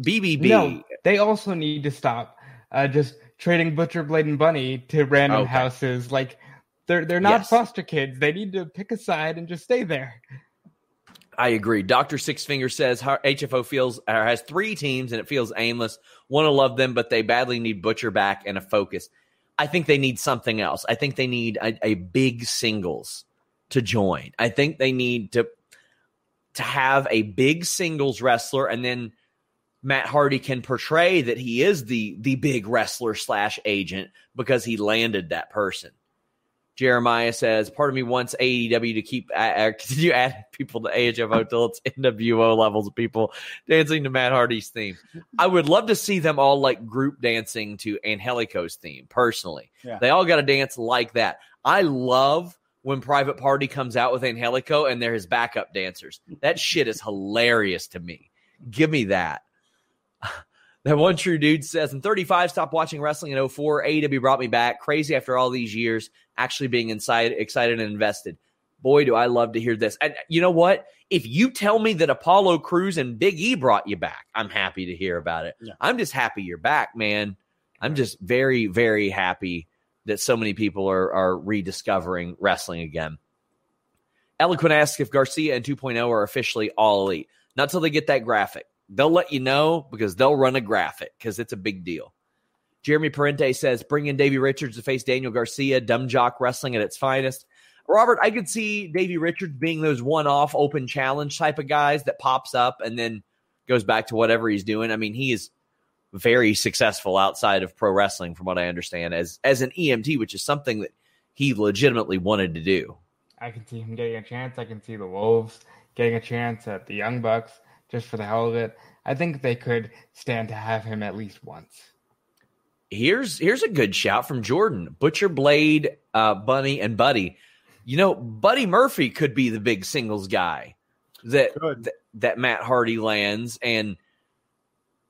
BBB. No, they also need to stop uh, just trading Butcher Blade and Bunny to random okay. houses. Like they're they're not yes. foster kids. They need to pick a side and just stay there. I agree. Doctor Six Finger says HFO feels or has three teams and it feels aimless. Want to love them, but they badly need Butcher back and a focus. I think they need something else. I think they need a, a big singles to join. I think they need to to have a big singles wrestler, and then Matt Hardy can portray that he is the the big wrestler slash agent because he landed that person. Jeremiah says, part of me wants AEW to keep uh, continue adding people to AHFO till it's NWO levels of people dancing to Matt Hardy's theme. I would love to see them all like group dancing to Angelico's theme. Personally, yeah. they all got to dance like that. I love when Private Party comes out with Angelico and they're his backup dancers. That shit is hilarious to me. Give me that. That one true dude says, I'm 35, stopped watching wrestling in 04. AEW brought me back. Crazy after all these years, actually being inside, excited and invested. Boy, do I love to hear this. And you know what? If you tell me that Apollo Crews and Big E brought you back, I'm happy to hear about it. Yeah. I'm just happy you're back, man. I'm just very, very happy that so many people are, are rediscovering wrestling again. Eloquent asks if Garcia and 2.0 are officially all elite. Not till they get that graphic. They'll let you know because they'll run a graphic because it's a big deal. Jeremy Parente says, bring in Davey Richards to face Daniel Garcia, dumb jock wrestling at its finest. Robert, I could see Davey Richards being those one off open challenge type of guys that pops up and then goes back to whatever he's doing. I mean, he is very successful outside of pro wrestling, from what I understand, as as an EMT, which is something that he legitimately wanted to do. I can see him getting a chance. I can see the Wolves getting a chance at the Young Bucks just for the hell of it. I think they could stand to have him at least once. Here's here's a good shout from Jordan. Butcher Blade, uh, Bunny, and Buddy. You know, Buddy Murphy could be the big singles guy that that, that Matt Hardy lands, and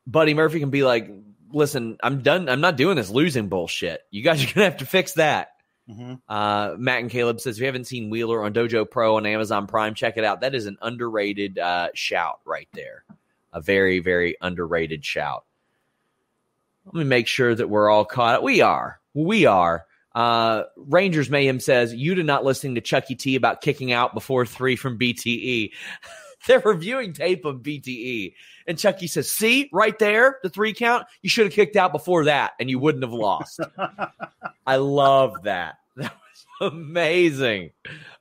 Buddy Murphy can be like, "Listen, I'm done. I'm not doing this losing bullshit. You guys are gonna have to fix that." Mm-hmm. Uh, Matt and Caleb says, if you haven't seen Wheeler on Dojo Pro on Amazon Prime, check it out. That is an underrated uh, shout right there. A very, very underrated shout. Let me make sure that we're all caught up. We are. We are. Uh, Rangers Mayhem says, you did not listening to Chucky T about kicking out before three from BTE. They're reviewing tape of BTE. And Chucky says, see, right there, the three count, you should have kicked out before that and you wouldn't have lost. I love that. That was amazing.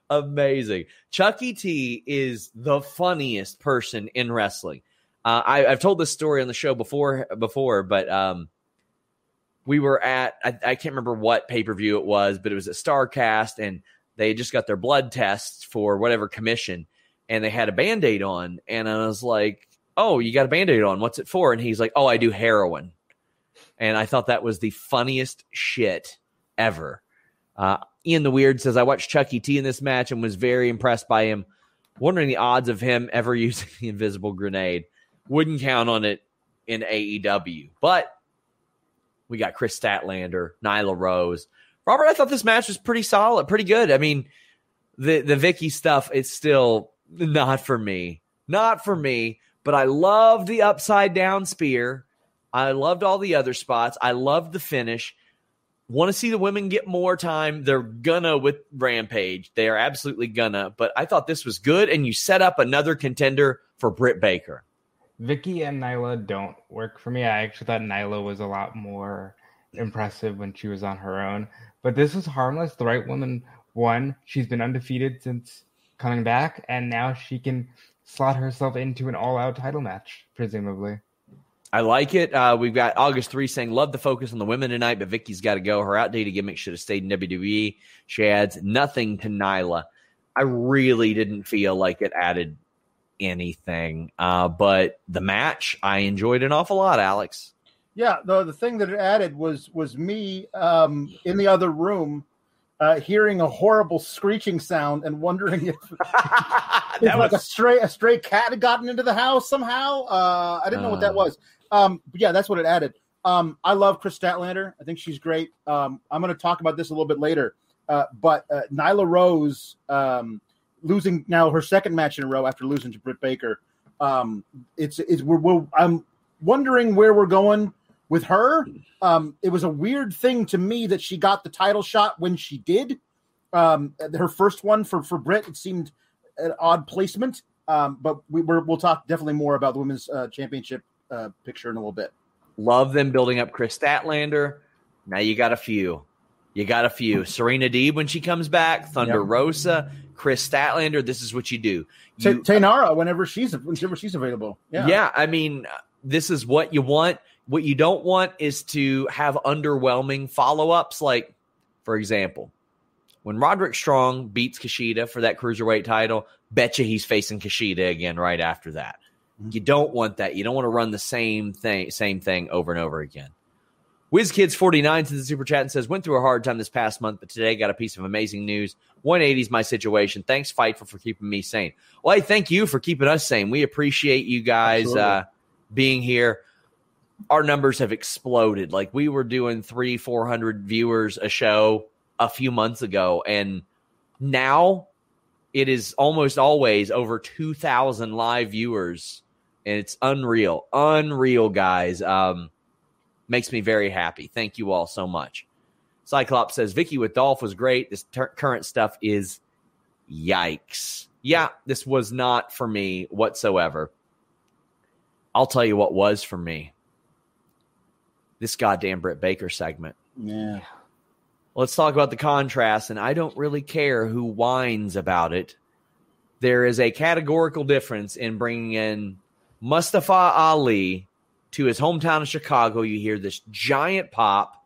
Amazing. Chucky T is the funniest person in wrestling. Uh, I, have told this story on the show before, before, but um, we were at I, I can't remember what pay per view it was, but it was a Starcast, and they just got their blood tests for whatever commission, and they had a band aid on, and I was like, "Oh, you got a band aid on? What's it for?" And he's like, "Oh, I do heroin," and I thought that was the funniest shit ever. Uh, Ian the Weird says, I watched Chucky T in this match and was very impressed by him. Wondering the odds of him ever using the invisible grenade. Wouldn't count on it in AEW. But we got Kris Statlander, Nyla Rose. Robert, I thought this match was pretty solid, pretty good. I mean, the the Vickie stuff, it's still Not for me. Not for me. But I loved the upside down spear. I loved all the other spots. I loved the finish. Want to see the women get more time. They're gonna with Rampage. They are absolutely gonna. But I thought this was good, and you set up another contender for Britt Baker. Vickie and Nyla don't work for me. I actually thought Nyla was a lot more impressive when she was on her own. But this was harmless. The right woman won. She's been undefeated since coming back, and now she can slot herself into an all-out title match, presumably. I like it. Uh, we've got August 3 saying, Love the focus on the women tonight, but Vickie's got to go. Her outdated gimmick should have stayed in WWE. She adds nothing to Nyla. I really didn't feel like it added anything. Uh, but the match, I enjoyed an awful lot, Alex. Yeah, the the thing that it added was was me um, in the other room uh, hearing a horrible screeching sound and wondering if, if that like was a stray a stray cat had gotten into the house somehow. Uh, I didn't know what that Uh. was. Um, but yeah, that's what it added. Um, I love Kris Statlander. I think she's great. Um, I'm going to talk about this a little bit later. Uh, but uh, Nyla Rose um, losing now her second match in a row after losing to Britt Baker. Um, it's it's we're, we're I'm wondering where we're going with her. Um, it was a weird thing to me that she got the title shot when she did. Um, her first one for for Britt, it seemed an odd placement. Um, but we, we're, we'll talk definitely more about the women's uh, championship uh, picture in a little bit. love them building up Kris Statlander. Now you got a few. You got a few. Serena Deeb when she comes back, Thunder Yep. Rosa, Kris Statlander. This is what you do. You, Taynara, whenever she's whenever she's available. Yeah. yeah. I mean, this is what you want. What you don't want is to have underwhelming follow ups. Like, for example, when Roderick Strong beats Kushida for that cruiserweight title, betcha he's facing Kushida again right after that. Mhm. You don't want that. You don't want to run the same thing, same thing over and over again. WizKids49 to the super chat and says, Went through a hard time this past month, but today got a piece of amazing news. 180 is my situation. Thanks, Fightful, for keeping me sane. Well, hey, thank you for keeping us sane. We appreciate you guys uh, being here. Our numbers have exploded. Like we were doing three, 400 viewers a show a few months ago, and now it is almost always over 2,000 live viewers, and it's unreal. Unreal, guys. Um, makes me very happy. Thank you all so much. Cyclops says Vickie with Dolph was great. This ter- current stuff is yikes. Yeah, this was not for me whatsoever. I'll tell you what was for me. This goddamn Britt Baker segment. Yeah. Let's talk about the contrast, and I don't really care who whines about it. There is a categorical difference in bringing in Mustafa Ali to his hometown of Chicago. You hear this giant pop,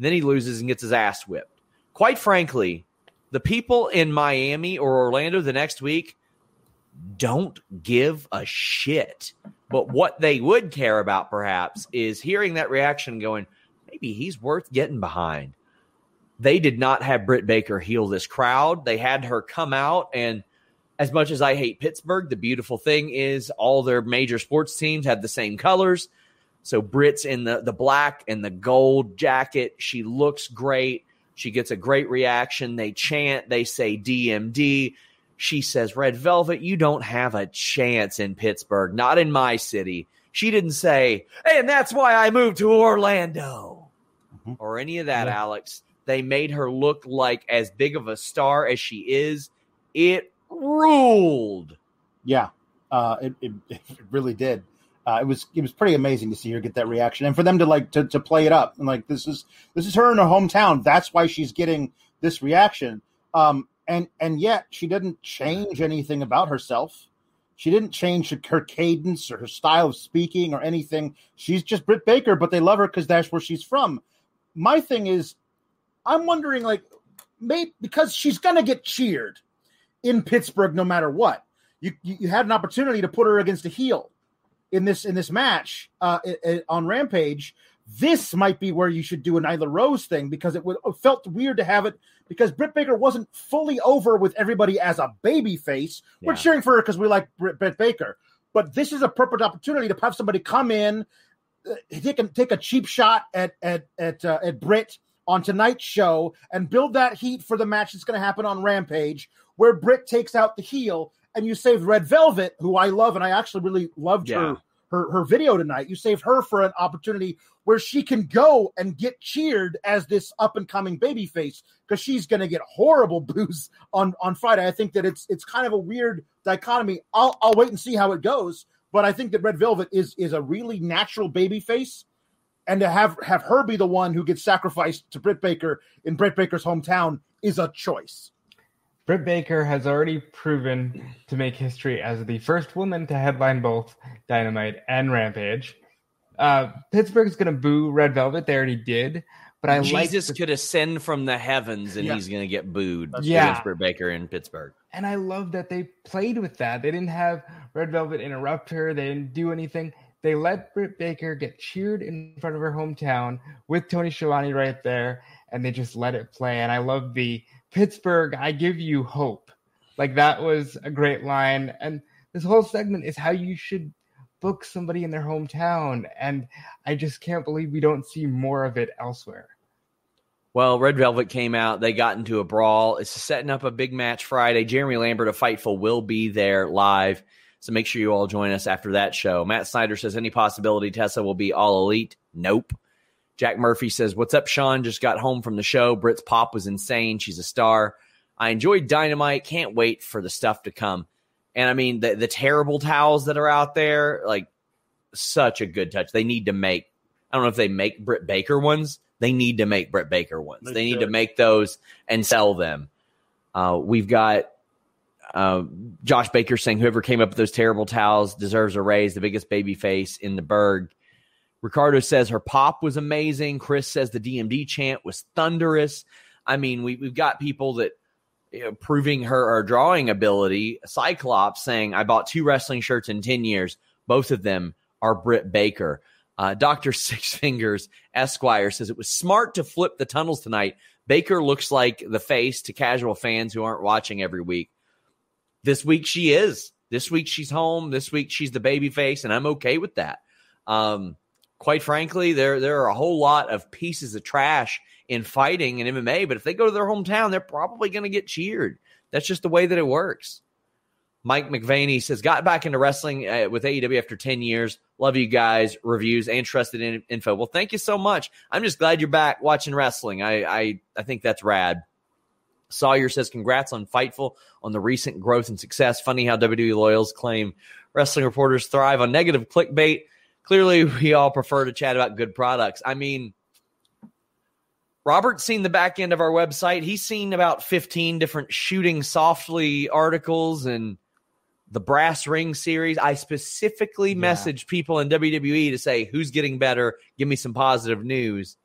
then he loses and gets his ass whipped. Quite frankly, the people in Miami or Orlando the next week don't give a shit. But what they would care about, perhaps, is hearing that reaction going, maybe he's worth getting behind they did not have Britt Baker heal this crowd. They had her come out and as much as I hate Pittsburgh, the beautiful thing is all their major sports teams have the same colors. So Britt's in the the black and the gold jacket. She looks great. She gets a great reaction. They chant, they say DMD. She says, Red Velvet, you don't have a chance in Pittsburgh, not in my city. She didn't say, and that's why I moved to Orlando Mhm. or any of that, Yeah. Alex. They made her look like as big of a star as she is. It ruled. Yeah, uh, it, it, it really did. Uh, it was it was pretty amazing to see her get that reaction, and for them to like to, to play it up and like this is this is her in her hometown. That's why she's getting this reaction. Um, and and yet she didn't change anything about herself. She didn't change her cadence or her style of speaking or anything. She's just Britt Baker, but they love her because that's where she's from. My thing is, I'm wondering like, maybe because she's gonna get cheered in Pittsburgh no matter what. You, you had an opportunity to put her against a heel in this in this match uh, on Rampage. This might be where you should do a Nyla Rose thing because it would it felt weird to have it because Britt Baker wasn't fully over with everybody as a baby face. We're cheering for her because we like Britt, Britt Baker, but this is a perfect opportunity to have somebody come in, uh, take a, take a cheap shot at at at uh, at Britt on tonight's show and build that heat for the match that's going to happen on Rampage, where Britt takes out the heel and you save Red Velvet, who I love, and I actually really loved Yeah. her her her video tonight. You saved her for an opportunity where she can go and get cheered as this up and coming baby face because she's going to get horrible boos on on Friday. I think that it's it's kind of a weird dichotomy. I'll I'll wait and see how it goes, but I think that Red Velvet is is a really natural baby face. And to have have her be the one who gets sacrificed to Britt Baker in Britt Baker's hometown is a choice. Britt Baker has already proven to make history as the first woman to headline both Dynamite and Rampage. Uh, Pittsburgh's going to boo Red Velvet. They already did, but I like Jesus the- could ascend from the heavens and Yeah. he's going to get booed. Yeah. against Britt Baker in Pittsburgh. And I love that they played with that. They didn't have Red Velvet interrupt her. They didn't do anything. They let Britt Baker get cheered in front of her hometown with Tony Schiavone right there, and they just let it play. And I love the Pittsburgh, I give you hope. Like that was a great line. And this whole segment is how you should book somebody in their hometown. And I just can't believe we don't see more of it elsewhere. Well, Red Velvet came out. They got into a brawl. It's setting up a big match Friday. Jeremy Lambert of Fightful will be there live. So make sure you all join us after that show. Matt Snyder says, any possibility Tessa will be all elite? Nope. Jack Murphy says, What's up, Sean? Just got home from the show. Britt's pop was insane. She's a star. I enjoyed Dynamite. Can't wait for the stuff to come. And I mean, the, the terrible towels that are out there, like, such a good touch. They need to make, I don't know if they make Britt Baker ones. They need to make Britt Baker ones. They They, need to make those and sell them. Uh, we've got uh, Josh Baker saying whoever came up with those terrible towels deserves a raise, the biggest baby face in the Burgh. Ricardo says her pop was amazing. Chris says the DMD chant was thunderous. I mean, we, we've got people that you know, proving her drawing ability. Cyclops saying, I bought two wrestling shirts in 10 years. Both of them are Britt Baker. Uh, Dr. Six Fingers Esquire says it was smart to flip the tunnels tonight. Baker looks like the face to casual fans who aren't watching every week. This week she is. This week she's home. This week she's the baby face, and I'm okay with that. Um, quite frankly, there there are a whole lot of pieces of trash in fighting and MMA, but if they go to their hometown, they're probably going to get cheered. That's just the way that it works. Mike McVaney says, got back into wrestling uh, with AEW after 10 years. Love you guys, reviews and trusted in- info. Well, thank you so much. I'm just glad you're back watching wrestling. I, I, I think that's rad. Sawyer says, congrats on Fightful on the recent growth and success. Funny how WWE loyals claim wrestling reporters thrive on negative clickbait. Clearly, we all prefer to chat about good products. I mean, Robert's seen the back end of our website. He's seen about 15 different shooting softly articles and the brass ring series. I specifically Yeah. messaged people in WWE to say who's getting better. Give me some positive news.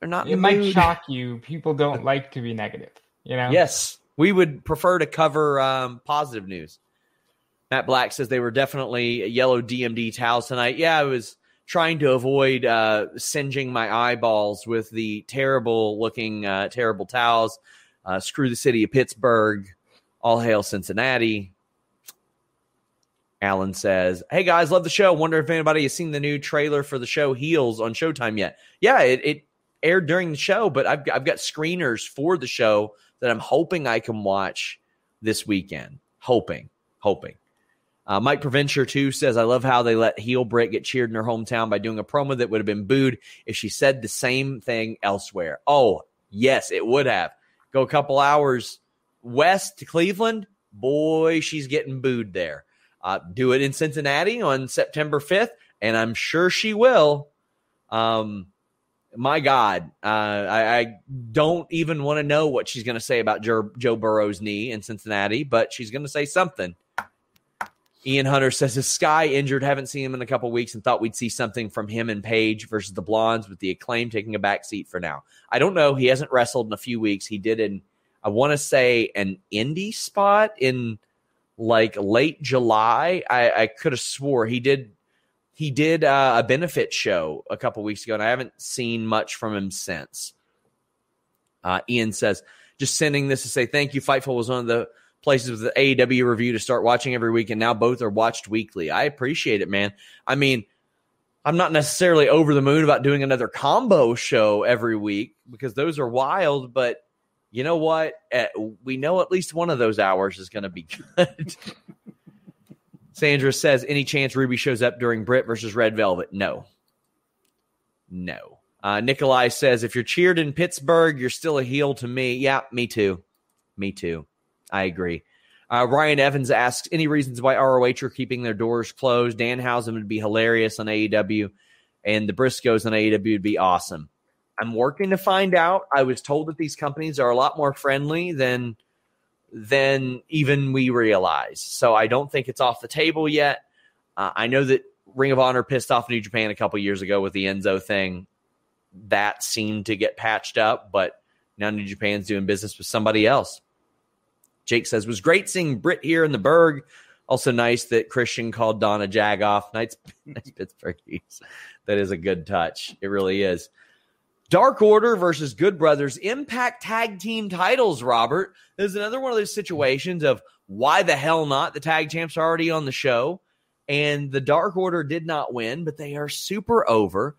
They're not It might mood. shock you. People don't like to be negative, you know? Yes, we would prefer to cover um, positive news. Matt Black says they were definitely yellow DMD towels tonight. Yeah, I was trying to avoid uh, singeing my eyeballs with the terrible looking, uh, terrible towels. Uh, screw the city of Pittsburgh. All hail Cincinnati. Alan says, Hey guys, love the show. Wonder if anybody has seen the new trailer for the show Heels on Showtime yet. Yeah, it, it aired during the show, but I've, I've got screeners for the show that I'm hoping I can watch this weekend. Hoping, hoping. Uh, Mike Provencher too says, I love how they let heel Britt get cheered in her hometown by doing a promo that would have been booed if she said the same thing elsewhere. Oh, yes, it would have. Go a couple hours west to Cleveland. Boy, she's getting booed there. Uh, do it in Cincinnati on September 5th, and I'm sure she will. Um, my God, uh, I, I don't even want to know what she's going to say about Joe, Joe Burrow's knee in Cincinnati, but she's going to say something. Ian Hunter says is Sky injured. Haven't seen him in a couple weeks and thought we'd see something from him and Page versus the Blondes with the acclaim taking a back seat for now. I don't know. He hasn't wrestled in a few weeks. He did in, I want to say, an indie spot in like late July. I, I could have swore he did. He did uh, a benefit show a couple weeks ago, and I haven't seen much from him since. Uh, Ian says, just sending this to say thank you. Fightful was one of the places with the AEW review to start watching every week, and now both are watched weekly. I appreciate it, man. I mean, I'm not necessarily over the moon about doing another combo show every week because those are wild, but You know what? Uh, we know at least one of those hours is going to be good. Sandra says, any chance Ruby shows up during Britt versus Red Velvet? No. No. Uh, Nikolai says, if you're cheered in Pittsburgh, you're still a heel to me. Yeah, me too. Me too. I agree. Uh, Ryan Evans asks, any reasons why ROH are keeping their doors closed? Danhausen would be hilarious on AEW, and the Briscoes on AEW would be awesome. I'm working to find out. I was told that these companies are a lot more friendly than than even we realize. So I don't think it's off the table yet. Uh, I know that Ring of Honor pissed off New Japan a couple years ago with the Enzo thing. That seemed to get patched up, but now New Japan's doing business with somebody else. Jake says, was great seeing Britt here in the Burgh. Also nice that Christian called Donna Jagoff. Nice, nice Pittsburgh. That is a good touch. It really is. Dark Order versus Good Brothers Impact Tag Team titles, Robert. There's another one of those situations of why the hell not? The tag champs are already on the show, and the Dark Order did not win, but they are super over.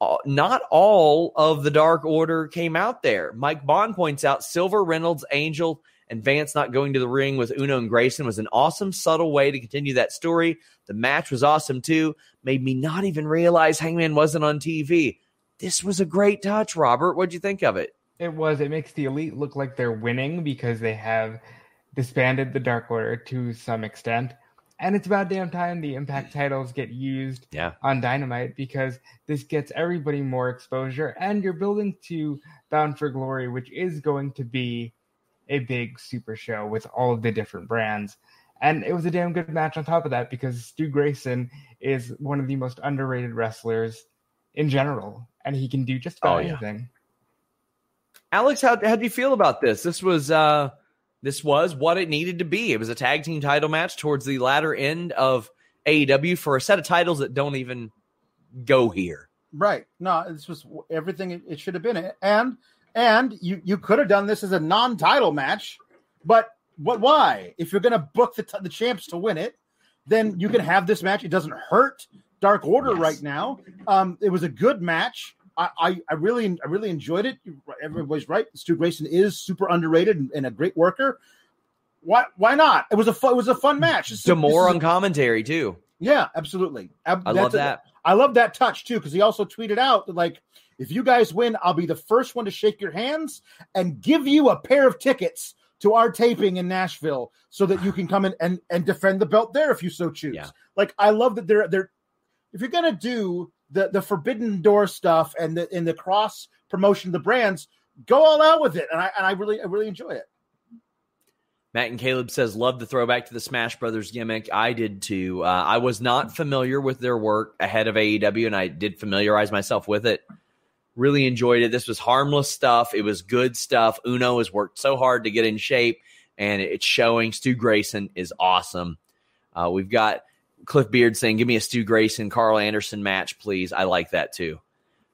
Uh, not all of the Dark Order came out there. Mike Bond points out Silver, Reynolds, Angel, and Vance not going to the ring with Uno and Grayson was an awesome, subtle way to continue that story. The match was awesome too. Made me not even realize Hangman wasn't on TV this was a great touch, Robert. What'd you think of it? It was. It makes the elite look like they're winning because they have disbanded the Dark Order to some extent. And it's about damn time the Impact titles get used yeah. on Dynamite because this gets everybody more exposure. And you're building to Bound for Glory, which is going to be a big super show with all of the different brands. And it was a damn good match on top of that because Stu Grayson is one of the most underrated wrestlers in general and he can do just about oh, yeah. anything. Alex, how how do you feel about this? This was uh this was what it needed to be. It was a tag team title match towards the latter end of AEW for a set of titles that don't even go here. Right. No, this was everything it should have been. And and you you could have done this as a non-title match, but what why? If you're going to book the t- the champs to win it, then you can have this match. It doesn't hurt Dark Order yes. right now. Um, it was a good match. I, I, I, really I really enjoyed it. Everybody's right. Stu Grayson is super underrated and, and a great worker. Why why not? It was a fun, it was a fun match. D'Amore on commentary too. Yeah, absolutely. I That's love that. A, I love that touch too because he also tweeted out that like if you guys win, I'll be the first one to shake your hands and give you a pair of tickets to our taping in Nashville so that you can come in and, and defend the belt there if you so choose. Yeah. Like I love that they're they're if you're gonna do the the forbidden door stuff and the in the cross promotion of the brands, go all out with it. And I and I really I really enjoy it. Matt and Caleb says, love the throwback to the Smash Brothers gimmick. I did too. Uh, I was not familiar with their work ahead of AEW, and I did familiarize myself with it. Really enjoyed it. This was harmless stuff. It was good stuff. Uno has worked so hard to get in shape, and it's showing. Stu Grayson is awesome. Uh, we've got Cliff Beard saying, "Give me a Stu Grayson, Karl Anderson match, please." I like that too.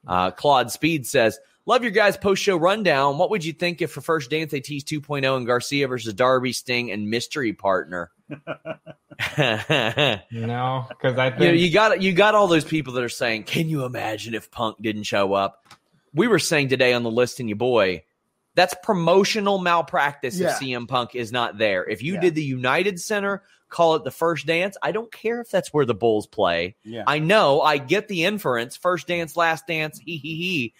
Uh, Claude Speed says, "Love your guys' post show rundown. What would you think if for first dance they tease 2.0 and Garcia versus Darby, Sting, and mystery partner?" no, because I think you, know, you got you got all those people that are saying, "Can you imagine if Punk didn't show up?" We were saying today on the list, and you boy, that's promotional malpractice yeah. if CM Punk is not there. If you yeah. did the United Center call it the first dance. I don't care if that's where the Bulls play. Yeah. I know, I get the inference. First dance, last dance, he he he.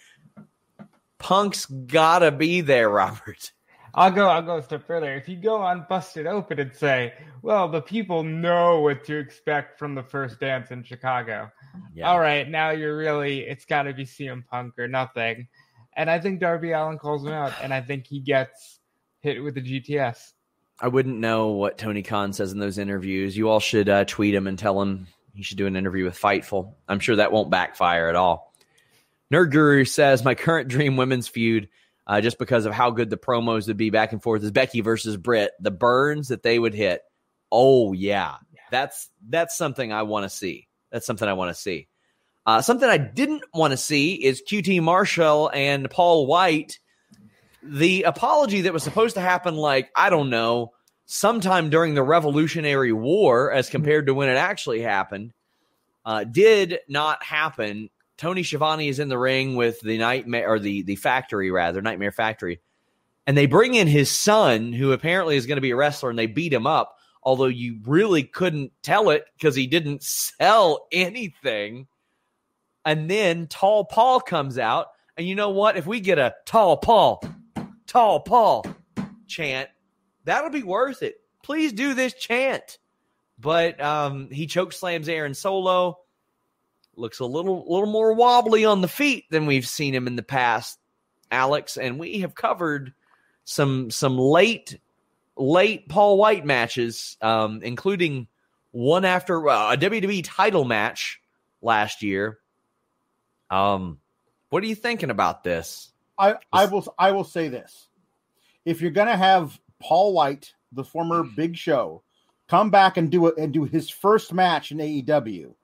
Punk's gotta be there, Robert. I'll go. I'll go a step further. If you go on Busted Open and say, "Well, the people know what to expect from the first dance in Chicago," yeah. all right, now you're really it's got to be CM Punk or nothing. And I think Darby Allin calls him out, and I think he gets hit with the GTS. I wouldn't know what Tony Khan says in those interviews. You all should uh, tweet him and tell him he should do an interview with Fightful. I'm sure that won't backfire at all. Nerd Guru says my current dream women's feud, uh, just because of how good the promos would be back and forth, is Becky versus Britt. The burns that they would hit. Oh yeah, that's that's something I want to see. That's something I want to see. Uh, something I didn't want to see is QT Marshall and Paul White the apology that was supposed to happen, like, I don't know, sometime during the Revolutionary War as compared to when it actually happened, uh, did not happen. Tony Schiavone is in the ring with the nightmare or the the factory rather, Nightmare Factory. and they bring in his son, who apparently is going to be a wrestler, and they beat him up. Although you really couldn't tell it because he didn't sell anything. And then Tall Paul comes out, and you know what? If we get a Tall Paul, Tall Paul chant, that'll be worth it. Please do this chant. But um, he choke slams Aaron Solo. Looks a little, little more wobbly on the feet than we've seen him in the past, Alex. And we have covered some some late late Paul White matches, um, including one after uh, a WWE title match last year. Um, what are you thinking about this? I, I will I will say this: if you're gonna have Paul White, the former Big Show, come back and do it and do his first match in AEW,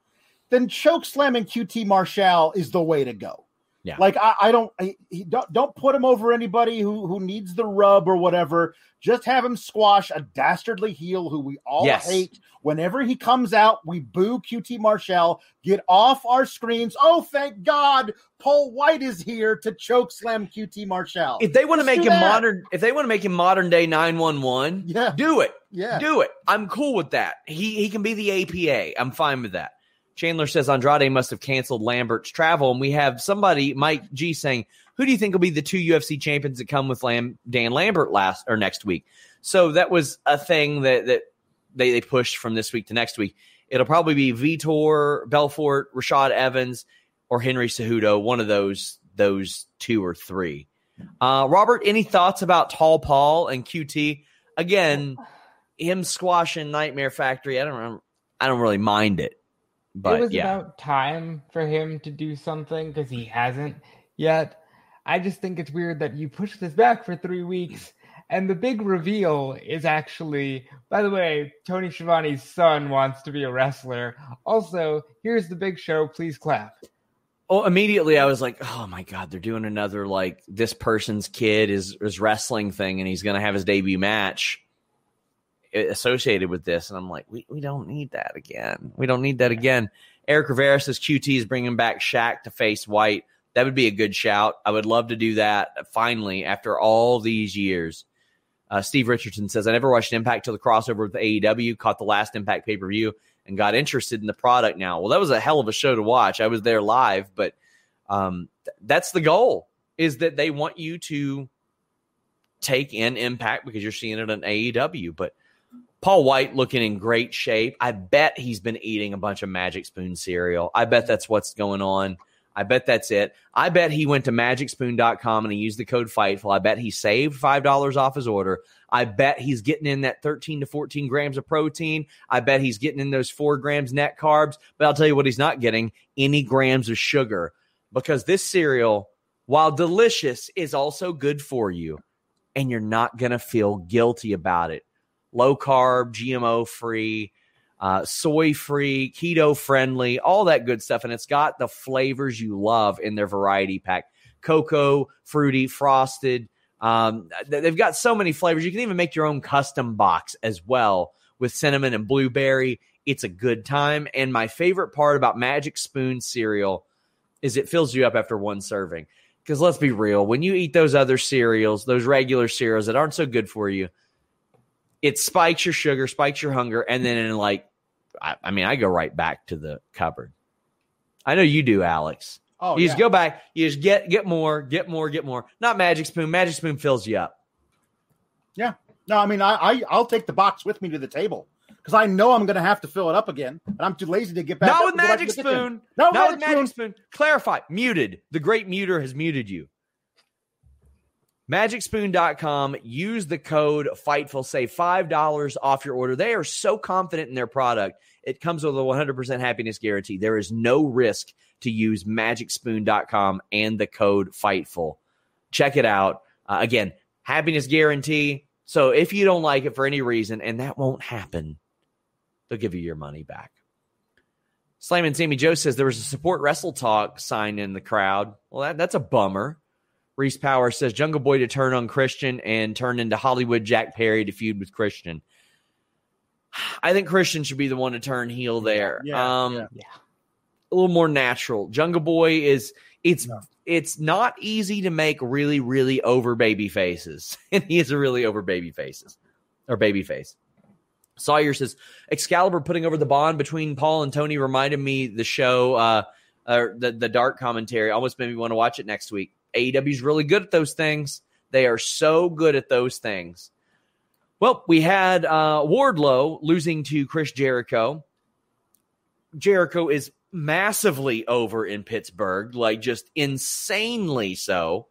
then choke slamming QT Marshall is the way to go. Yeah. Like I, I don't, I, he, don't don't put him over anybody who who needs the rub or whatever. Just have him squash a dastardly heel who we all Yes. hate. Whenever he comes out, we boo QT Marshall. Get off our screens. Oh, thank God, Paul White is here to choke slam QT Marshall. If they want to make him that. modern, if they want to make him modern day nine one one, Yeah. do it. yeah, Do it. I'm cool with that. He he can be the APA. I'm fine with that. Chandler says Andrade must have canceled Lambert's travel, and we have somebody, Mike G, saying, "Who do you think will be the two UFC champions that come with Lam- Dan Lambert last or next week?" So that was a thing that that they they pushed from this week to next week. It'll probably be Vitor Belfort, Rashad Evans, or Henry Cejudo. One of those those two or three. Uh, Robert, any thoughts about Tall Paul and QT? Again, him squashing Nightmare Factory. I don't. I don't really mind it, but it was yeah, about time for him to do something because he hasn't yet. I just think it's weird that you push this back for three weeks. And the big reveal is actually, by the way, Tony Schiavone's son wants to be a wrestler. Also, here's the big show. Please clap. Oh, immediately I was like, oh my god, they're doing another like this person's kid is is wrestling thing, and he's gonna have his debut match associated with this, and I'm like, we we don't need that again. We don't need that again. Eric Rivera says QT is bringing back Shaq to face White. That would be a good shout. I would love to do that finally after all these years. Uh, Steve Richardson says, I never watched Impact till the crossover with AEW, caught the last Impact pay per view, and got interested in the product now. Well, that was a hell of a show to watch. I was there live, but um, th- that's the goal is that they want you to take in Impact because you're seeing it on AEW. But Paul White looking in great shape. I bet he's been eating a bunch of Magic Spoon cereal. I bet that's what's going on. I bet that's it. I bet he went to magicspoon.com and he used the code FIGHTFUL. I bet he saved $5 off his order. I bet he's getting in that 13 to 14 grams of protein. I bet he's getting in those four grams net carbs. But I'll tell you what he's not getting any grams of sugar because this cereal, while delicious, is also good for you. And you're not going to feel guilty about it. Low carb, GMO free, uh, soy free, keto friendly, all that good stuff. And it's got the flavors you love in their variety pack cocoa, fruity, frosted. Um, they've got so many flavors. You can even make your own custom box as well with cinnamon and blueberry. It's a good time. And my favorite part about Magic Spoon cereal is it fills you up after one serving. Because let's be real, when you eat those other cereals, those regular cereals that aren't so good for you, it spikes your sugar, spikes your hunger, and then in like, I, I mean, I go right back to the cupboard. I know you do, Alex. Oh, you yeah. just go back, you just get get more, get more, get more. Not Magic Spoon. Magic Spoon fills you up. Yeah. No, I mean, I, I I'll take the box with me to the table because I know I'm going to have to fill it up again, and I'm too lazy to get back. Not with and go back to Magic. Spoon. No, Not with Magic Magic Spoon. Clarify. Muted. The great muter has muted you. MagicSpoon.com. Use the code FIGHTFUL. Save $5 off your order. They are so confident in their product. It comes with a 100% happiness guarantee. There is no risk to use MagicSpoon.com and the code FIGHTFUL. Check it out. Uh, again, happiness guarantee. So if you don't like it for any reason, and that won't happen, they'll give you your money back. Slam and Sammy Joe says there was a support wrestle talk sign in the crowd. Well, that, that's a bummer. Reese Power says Jungle Boy to turn on Christian and turn into Hollywood Jack Perry to feud with Christian. I think Christian should be the one to turn heel there. Yeah, um, yeah. Yeah. a little more natural. Jungle Boy is it's No. it's not easy to make really really over baby faces, and he is a really over baby faces or baby face. Sawyer says Excalibur putting over the bond between Paul and Tony reminded me the show, uh, or the the dark commentary almost made me want to watch it next week. AEW's really good at those things. They are so good at those things. Well, we had uh, Wardlow losing to Chris Jericho. Jericho is massively over in Pittsburgh, like just insanely so.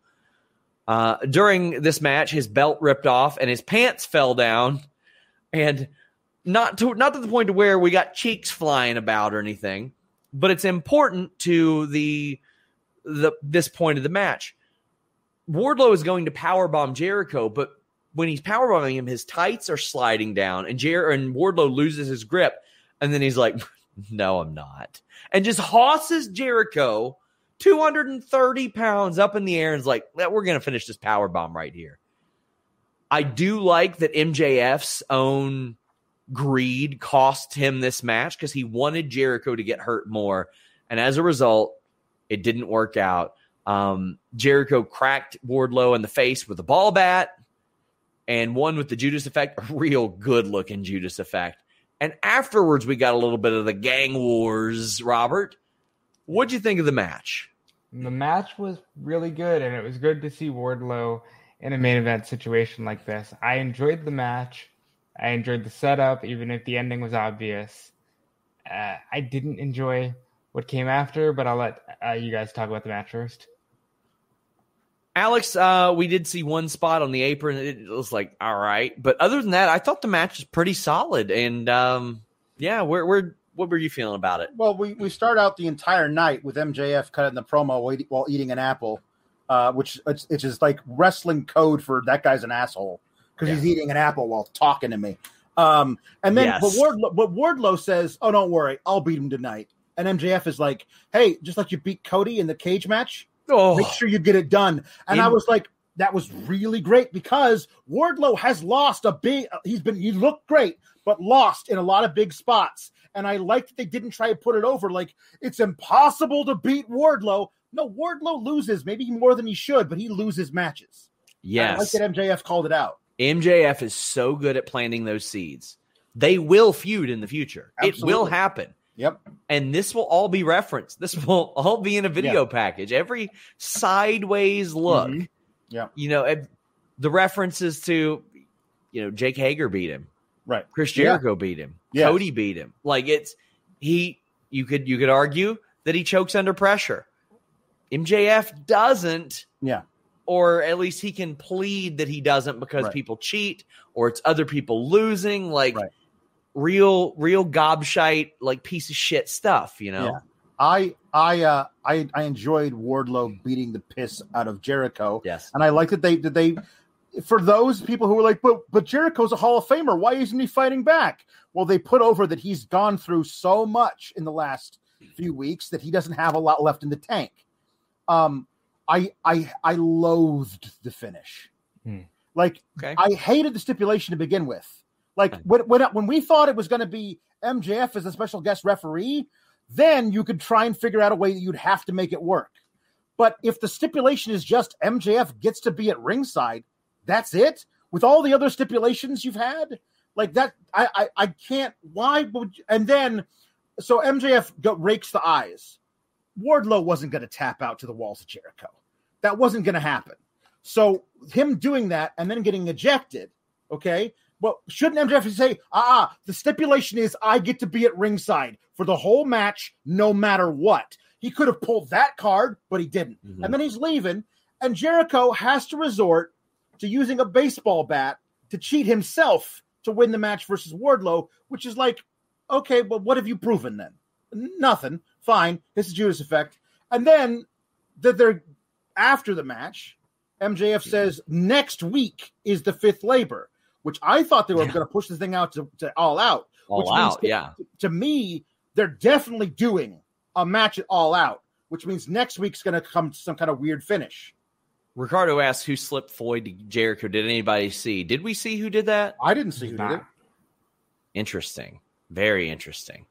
Uh, during this match, his belt ripped off and his pants fell down, and not to not to the point to where we got cheeks flying about or anything, but it's important to the the this point of the match. Wardlow is going to powerbomb Jericho, but when he's powerbombing him, his tights are sliding down, and Jer- and Wardlow loses his grip, and then he's like, "No, I'm not," and just hosses Jericho, 230 pounds up in the air, and is like, "We're gonna finish this power bomb right here." I do like that MJF's own greed cost him this match because he wanted Jericho to get hurt more, and as a result, it didn't work out. Um, Jericho cracked Wardlow in the face with a ball bat and won with the Judas effect, a real good looking Judas effect. And afterwards, we got a little bit of the gang wars. Robert, what'd you think of the match? The match was really good, and it was good to see Wardlow in a main event situation like this. I enjoyed the match. I enjoyed the setup, even if the ending was obvious. Uh, I didn't enjoy what came after, but I'll let uh, you guys talk about the match first. Alex, uh, we did see one spot on the apron. It was like, all right. But other than that, I thought the match was pretty solid. And um, yeah, where, where, what were you feeling about it? Well, we, we start out the entire night with MJF cutting the promo while, eating an apple, uh, which it's, it's just like wrestling code for that guy's an asshole because he's eating an apple while talking to me. Um, and then Yes. but Wardlow, but Wardlow says, "Oh, don't worry, I'll beat him tonight." And MJF is like, "Hey, just like you beat Cody in the cage match, Oh, make sure you get it done." And I was like, "That was really great because Wardlow has lost a big. He's been he looked great, but lost in a lot of big spots." And I like that they didn't try to put it over like it's impossible to beat Wardlow. No, Wardlow loses maybe more than he should, but he loses matches. I like yes. that MJF called it out. MJF is so good at planting those seeds. They will feud in the future. It will happen. Yep. And this will all be referenced. This will all be in a video package. Every sideways look. Mhm. Yeah. You know, the references to, you know, Jake Hager beat him. Right. Chris Yeah. Jericho beat him. Yes. Cody beat him. Like it's he you could you could argue that he chokes under pressure. MJF doesn't Yeah. or at least he can plead that he doesn't because Right. people cheat or it's other people losing like Right. Real real gobshite like piece of shit stuff you know Yeah. I I uh I I enjoyed Wardlow beating the piss out of Jericho. yes And I like that they that they for those people who were like, but but Jericho's a Hall of Famer. Why isn't he fighting back? Well, they put over that he's gone through so much in the last few weeks that he doesn't have a lot left in the tank. Um, I I I loathed the finish. Hmm. Like okay I hated the stipulation to begin with. Like when when, when we thought it was going to be MJF as a special guest referee, then you could try and figure out a way that you'd have to make it work. But if the stipulation is just MJF gets to be at ringside, that's it. With all the other stipulations you've had, like that, I I, I can't. Why would? You, and then, so MJF go, rakes the eyes. Wardlow wasn't going to tap out to the walls of Jericho. That wasn't going to happen. So him doing that and then getting ejected, okay. Well, shouldn't MJF say, ah, the stipulation is I get to be at ringside for the whole match, no matter what. He could have pulled that card, but he didn't. Mhm. And then he's leaving, and Jericho has to resort to using a baseball bat to cheat himself to win the match versus Wardlow, which is like, okay, but what have you proven then? Nothing. Fine. This is Judas effect. And then that they're after the match, MJF says next week is the fifth labor, which I thought they were Yeah. going to push the thing out to, to all out. all which out to- yeah To me, they're definitely doing a match at all out, which means next week's going to come to some kind of weird finish. ricardo asked who slipped floyd to jericho did anybody see did we see who did that I didn't see who did it. Interesting very interesting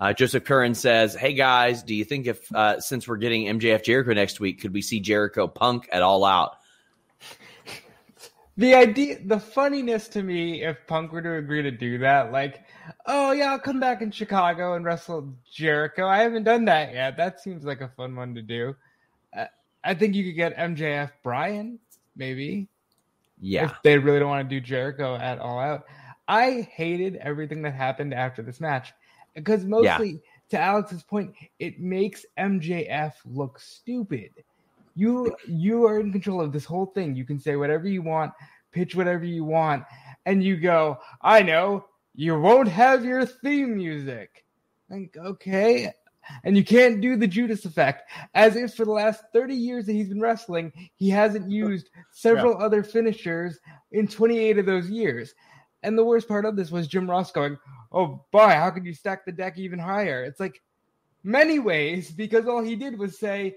Uh, Joseph Curran says, "Hey guys, do you think if uh, since we're getting MJF Jericho next week, could we see Jericho Punk at All Out?" The idea, the funniness to me, if Punk were to agree to do that, like, oh yeah, I'll come back in Chicago and wrestle Jericho. I haven't done that yet. That seems like a fun one to do. Uh, I think you could get MJF Bryan maybe. Yeah, if they really don't want to do Jericho at All Out. I hated everything that happened after this match because mostly, yeah. to Alex's point, it makes MJF look stupid. You you are in control of this whole thing. You can say whatever you want, pitch whatever you want, and you go, I know, you won't have your theme music. Like, okay. And you can't do the Judas effect, as if for the last 30 years that he's been wrestling, he hasn't used several yeah. other finishers in 28 of those years. And the worst part of this was Jim Ross going, Oh boy, how could you stack the deck even higher? It's like many ways, because all he did was say,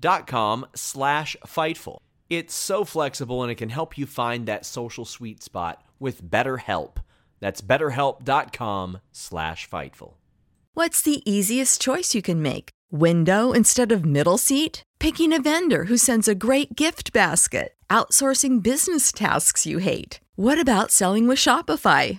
dot com slash Fightful. It's so flexible and it can help you find that social sweet spot with BetterHelp. That's betterhelp.com slash Fightful. What's the easiest choice you can make? Window instead of middle seat? Picking a vendor who sends a great gift basket? Outsourcing business tasks you hate? What about selling with Shopify?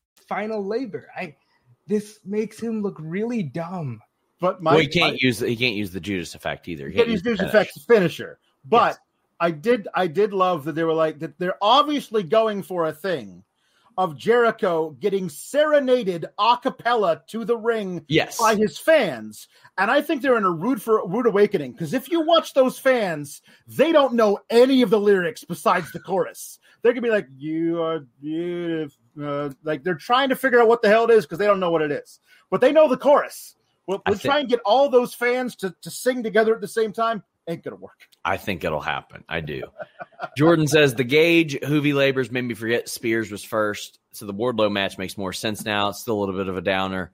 Final labor. I this makes him look really dumb. But my, well, he can't my, use he can't use the Judas effect either. He can't, use Judas effect finisher. But yes. I did I did love that they were like that they're obviously going for a thing of Jericho getting serenaded a cappella to the ring yes. by his fans. And I think they're in a rude for rude awakening because if you watch those fans, they don't know any of the lyrics besides the chorus. They're gonna be like, "You are beautiful," uh, like they're trying to figure out what the hell it is because they don't know what it is, but they know the chorus. We'll, we'll try and get all those fans to, to sing together at the same time. Ain't gonna work. I think it'll happen. I do. Jordan says the Gage Juvi labors made me forget Spears was first, so the Wardlow match makes more sense now. It's still a little bit of a downer.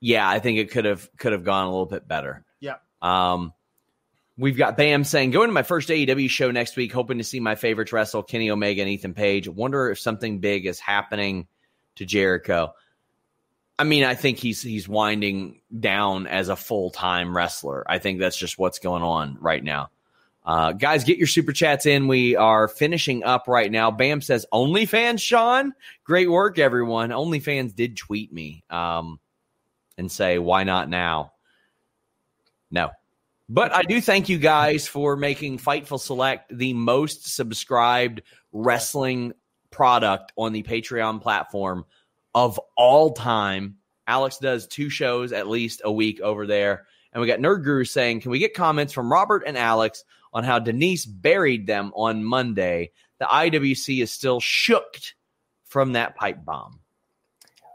Yeah, I think it could have could have gone a little bit better. Yeah. Um, we've got Bam saying going to my first AEW show next week, hoping to see my favorites wrestle Kenny Omega and Ethan Page. Wonder if something big is happening to Jericho. I mean, I think he's he's winding down as a full time wrestler. I think that's just what's going on right now. Uh, guys, get your super chats in. We are finishing up right now. Bam says, OnlyFans, Sean. Great work, everyone. OnlyFans did tweet me um, and say, why not now? No, But I do thank you guys for making Fightful Select the most subscribed wrestling product on the Patreon platform of all time. Alex does two shows at least a week over there. And we got Nerd Guru saying, Can we get comments from Robert and Alex on how Denise buried them on Monday? The IWC is still shooked from that pipe bomb.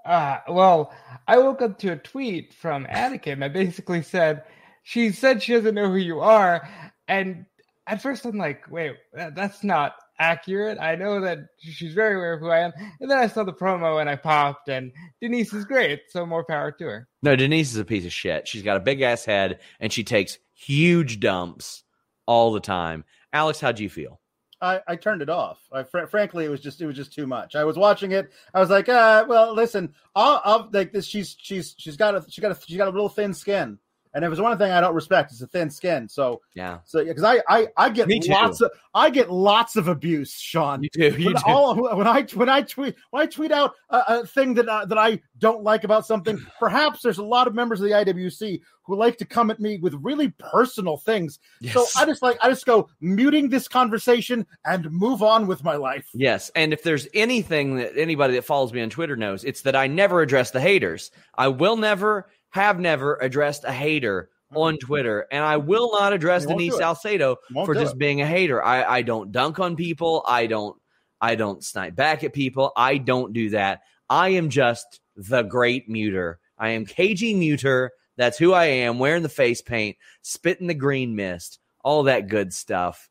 Uh, well, I woke up to a tweet from Anakin that basically said, she said she doesn't know who you are. And at first I'm like, wait, that, that's not accurate. I know that she's very aware of who I am. And then I saw the promo and I popped, and Denise is great. So more power to her. No, Denise is a piece of shit. She's got a big ass head and she takes huge dumps all the time. Alex, how'd you feel? I, I turned it off. I, fr- frankly, it was just it was just too much. I was watching it. I was like, uh, well, listen, I'll, I'll like this. She's she's she's got a she got a she got a real thin skin. And if there's one thing I don't respect, it's a thin skin. So yeah, so because I, I I get lots of I get lots of abuse, Sean. You do. You when, do. All, when I when I tweet when I tweet out a, a thing that uh, that I don't like about something, perhaps there's a lot of members of the IWC who like to come at me with really personal things. Yes. So I just like I just go muting this conversation and move on with my life. Yes, and if there's anything that anybody that follows me on Twitter knows, it's that I never address the haters. I will never have never addressed a hater on Twitter, and I will not address Denise. Salcedo for just it. being a hater. I, I don't dunk on people. I don't I don't snipe back at people. I don't do that. I am just the great muter. I am KG Muter. That's who I am. Wearing the face paint, spitting the green mist, all that good stuff.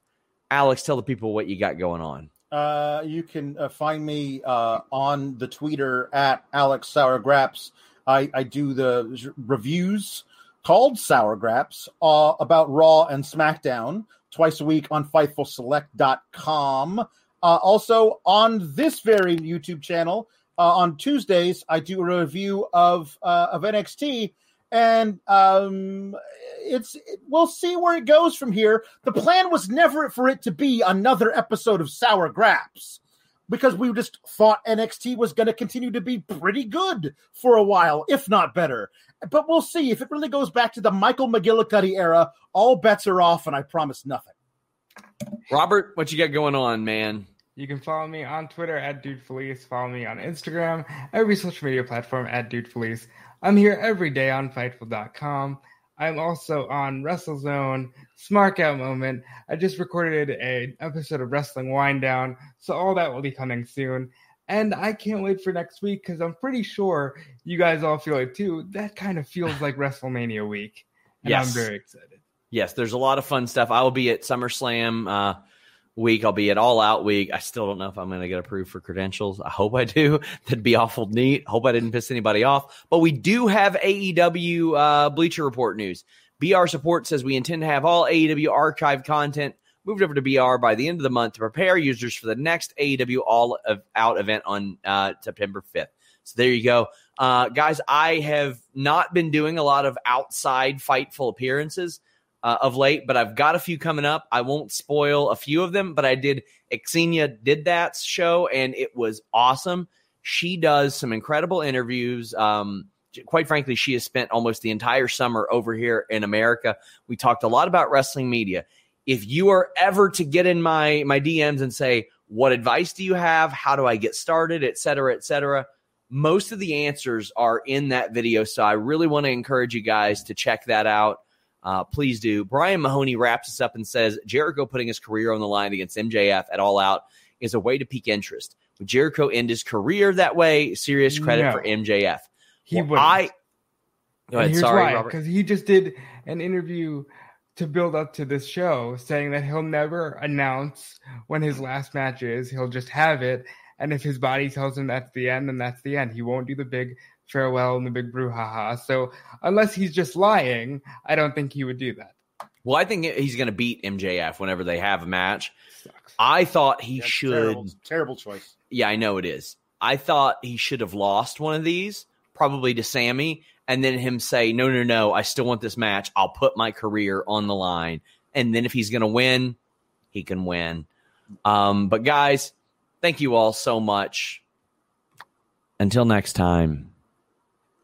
Alex, tell the people what you got going on. Uh, you can uh, find me uh, on the Twitter at Alex Sour Graps. I, I do the reviews called Sour Graps uh, about Raw and SmackDown twice a week on FightfulSelect.com. Uh, also, on this very YouTube channel, uh, on Tuesdays, I do a review of uh, of NXT, and um, it's we'll see where it goes from here. The plan was never for it to be another episode of Sour Graps because we just thought NXT was going to continue to be pretty good for a while, if not better. But we'll see if it really goes back to the Michael McGillicutty era. All bets are off, and I promise nothing. Robert, what you got going on, man? You can follow me on Twitter at Dude Felice. Follow me on Instagram, every social media platform at Dude Felice. I'm here every day on Fightful.com. I'm also on WrestleZone, Smark Out Moment. I just recorded an episode of Wrestling Wind Down, so all that will be coming soon. And I can't wait for next week because I'm pretty sure you guys all feel it too. That kind of feels like WrestleMania week. And Yes. I'm very excited. Yes, there's a lot of fun stuff. I will be at SummerSlam uh, week. I'll be at All Out week. I still don't know if I'm going to get approved for credentials. I hope I do. That'd be awful neat. Hope I didn't piss anybody off. But we do have AEW uh, Bleacher Report news. BR Support says we intend to have all AEW archive content moved over to BR by the end of the month to prepare users for the next AEW All Out event on uh, September 5th. So there you go. Uh, guys, I have not been doing a lot of outside fightful appearances uh, of late, but I've got a few coming up. I won't spoil a few of them, but I did Xenia did that show and it was awesome. She does some incredible interviews. Um, quite frankly, she has spent almost the entire summer over here in America. We talked a lot about wrestling media. If you are ever to get in my my DMs and say, "What advice do you have? How do I get started?" et cetera, et cetera, most of the answers are in that video. So I really want to encourage you guys to check that out. Uh, please do. Brian Mahoney wraps us up and says Jericho putting his career on the line against MJF at All Out is a way to pique interest. Would Jericho end his career that way? Serious credit No. for MJF. He Well, would. I go ahead. Sorry, because he just did an interview to build up to this show, saying that he'll never announce when his last match is. He'll just have it, and if his body tells him that's the end, then that's the end. He won't do the big farewell and the big brouhaha. So unless he's just lying, I don't think he would do that. Well, I think he's going to beat MJF whenever they have a match. Sucks. I thought he That's should. terrible, terrible choice. Yeah, I know it is. I thought he should have lost one of these, probably to Sammy, and then him say, "No, no, no, I still want this match. I'll put my career on the line." And then if he's going to win, he can win. Um, but guys, thank you all so much. Until next time,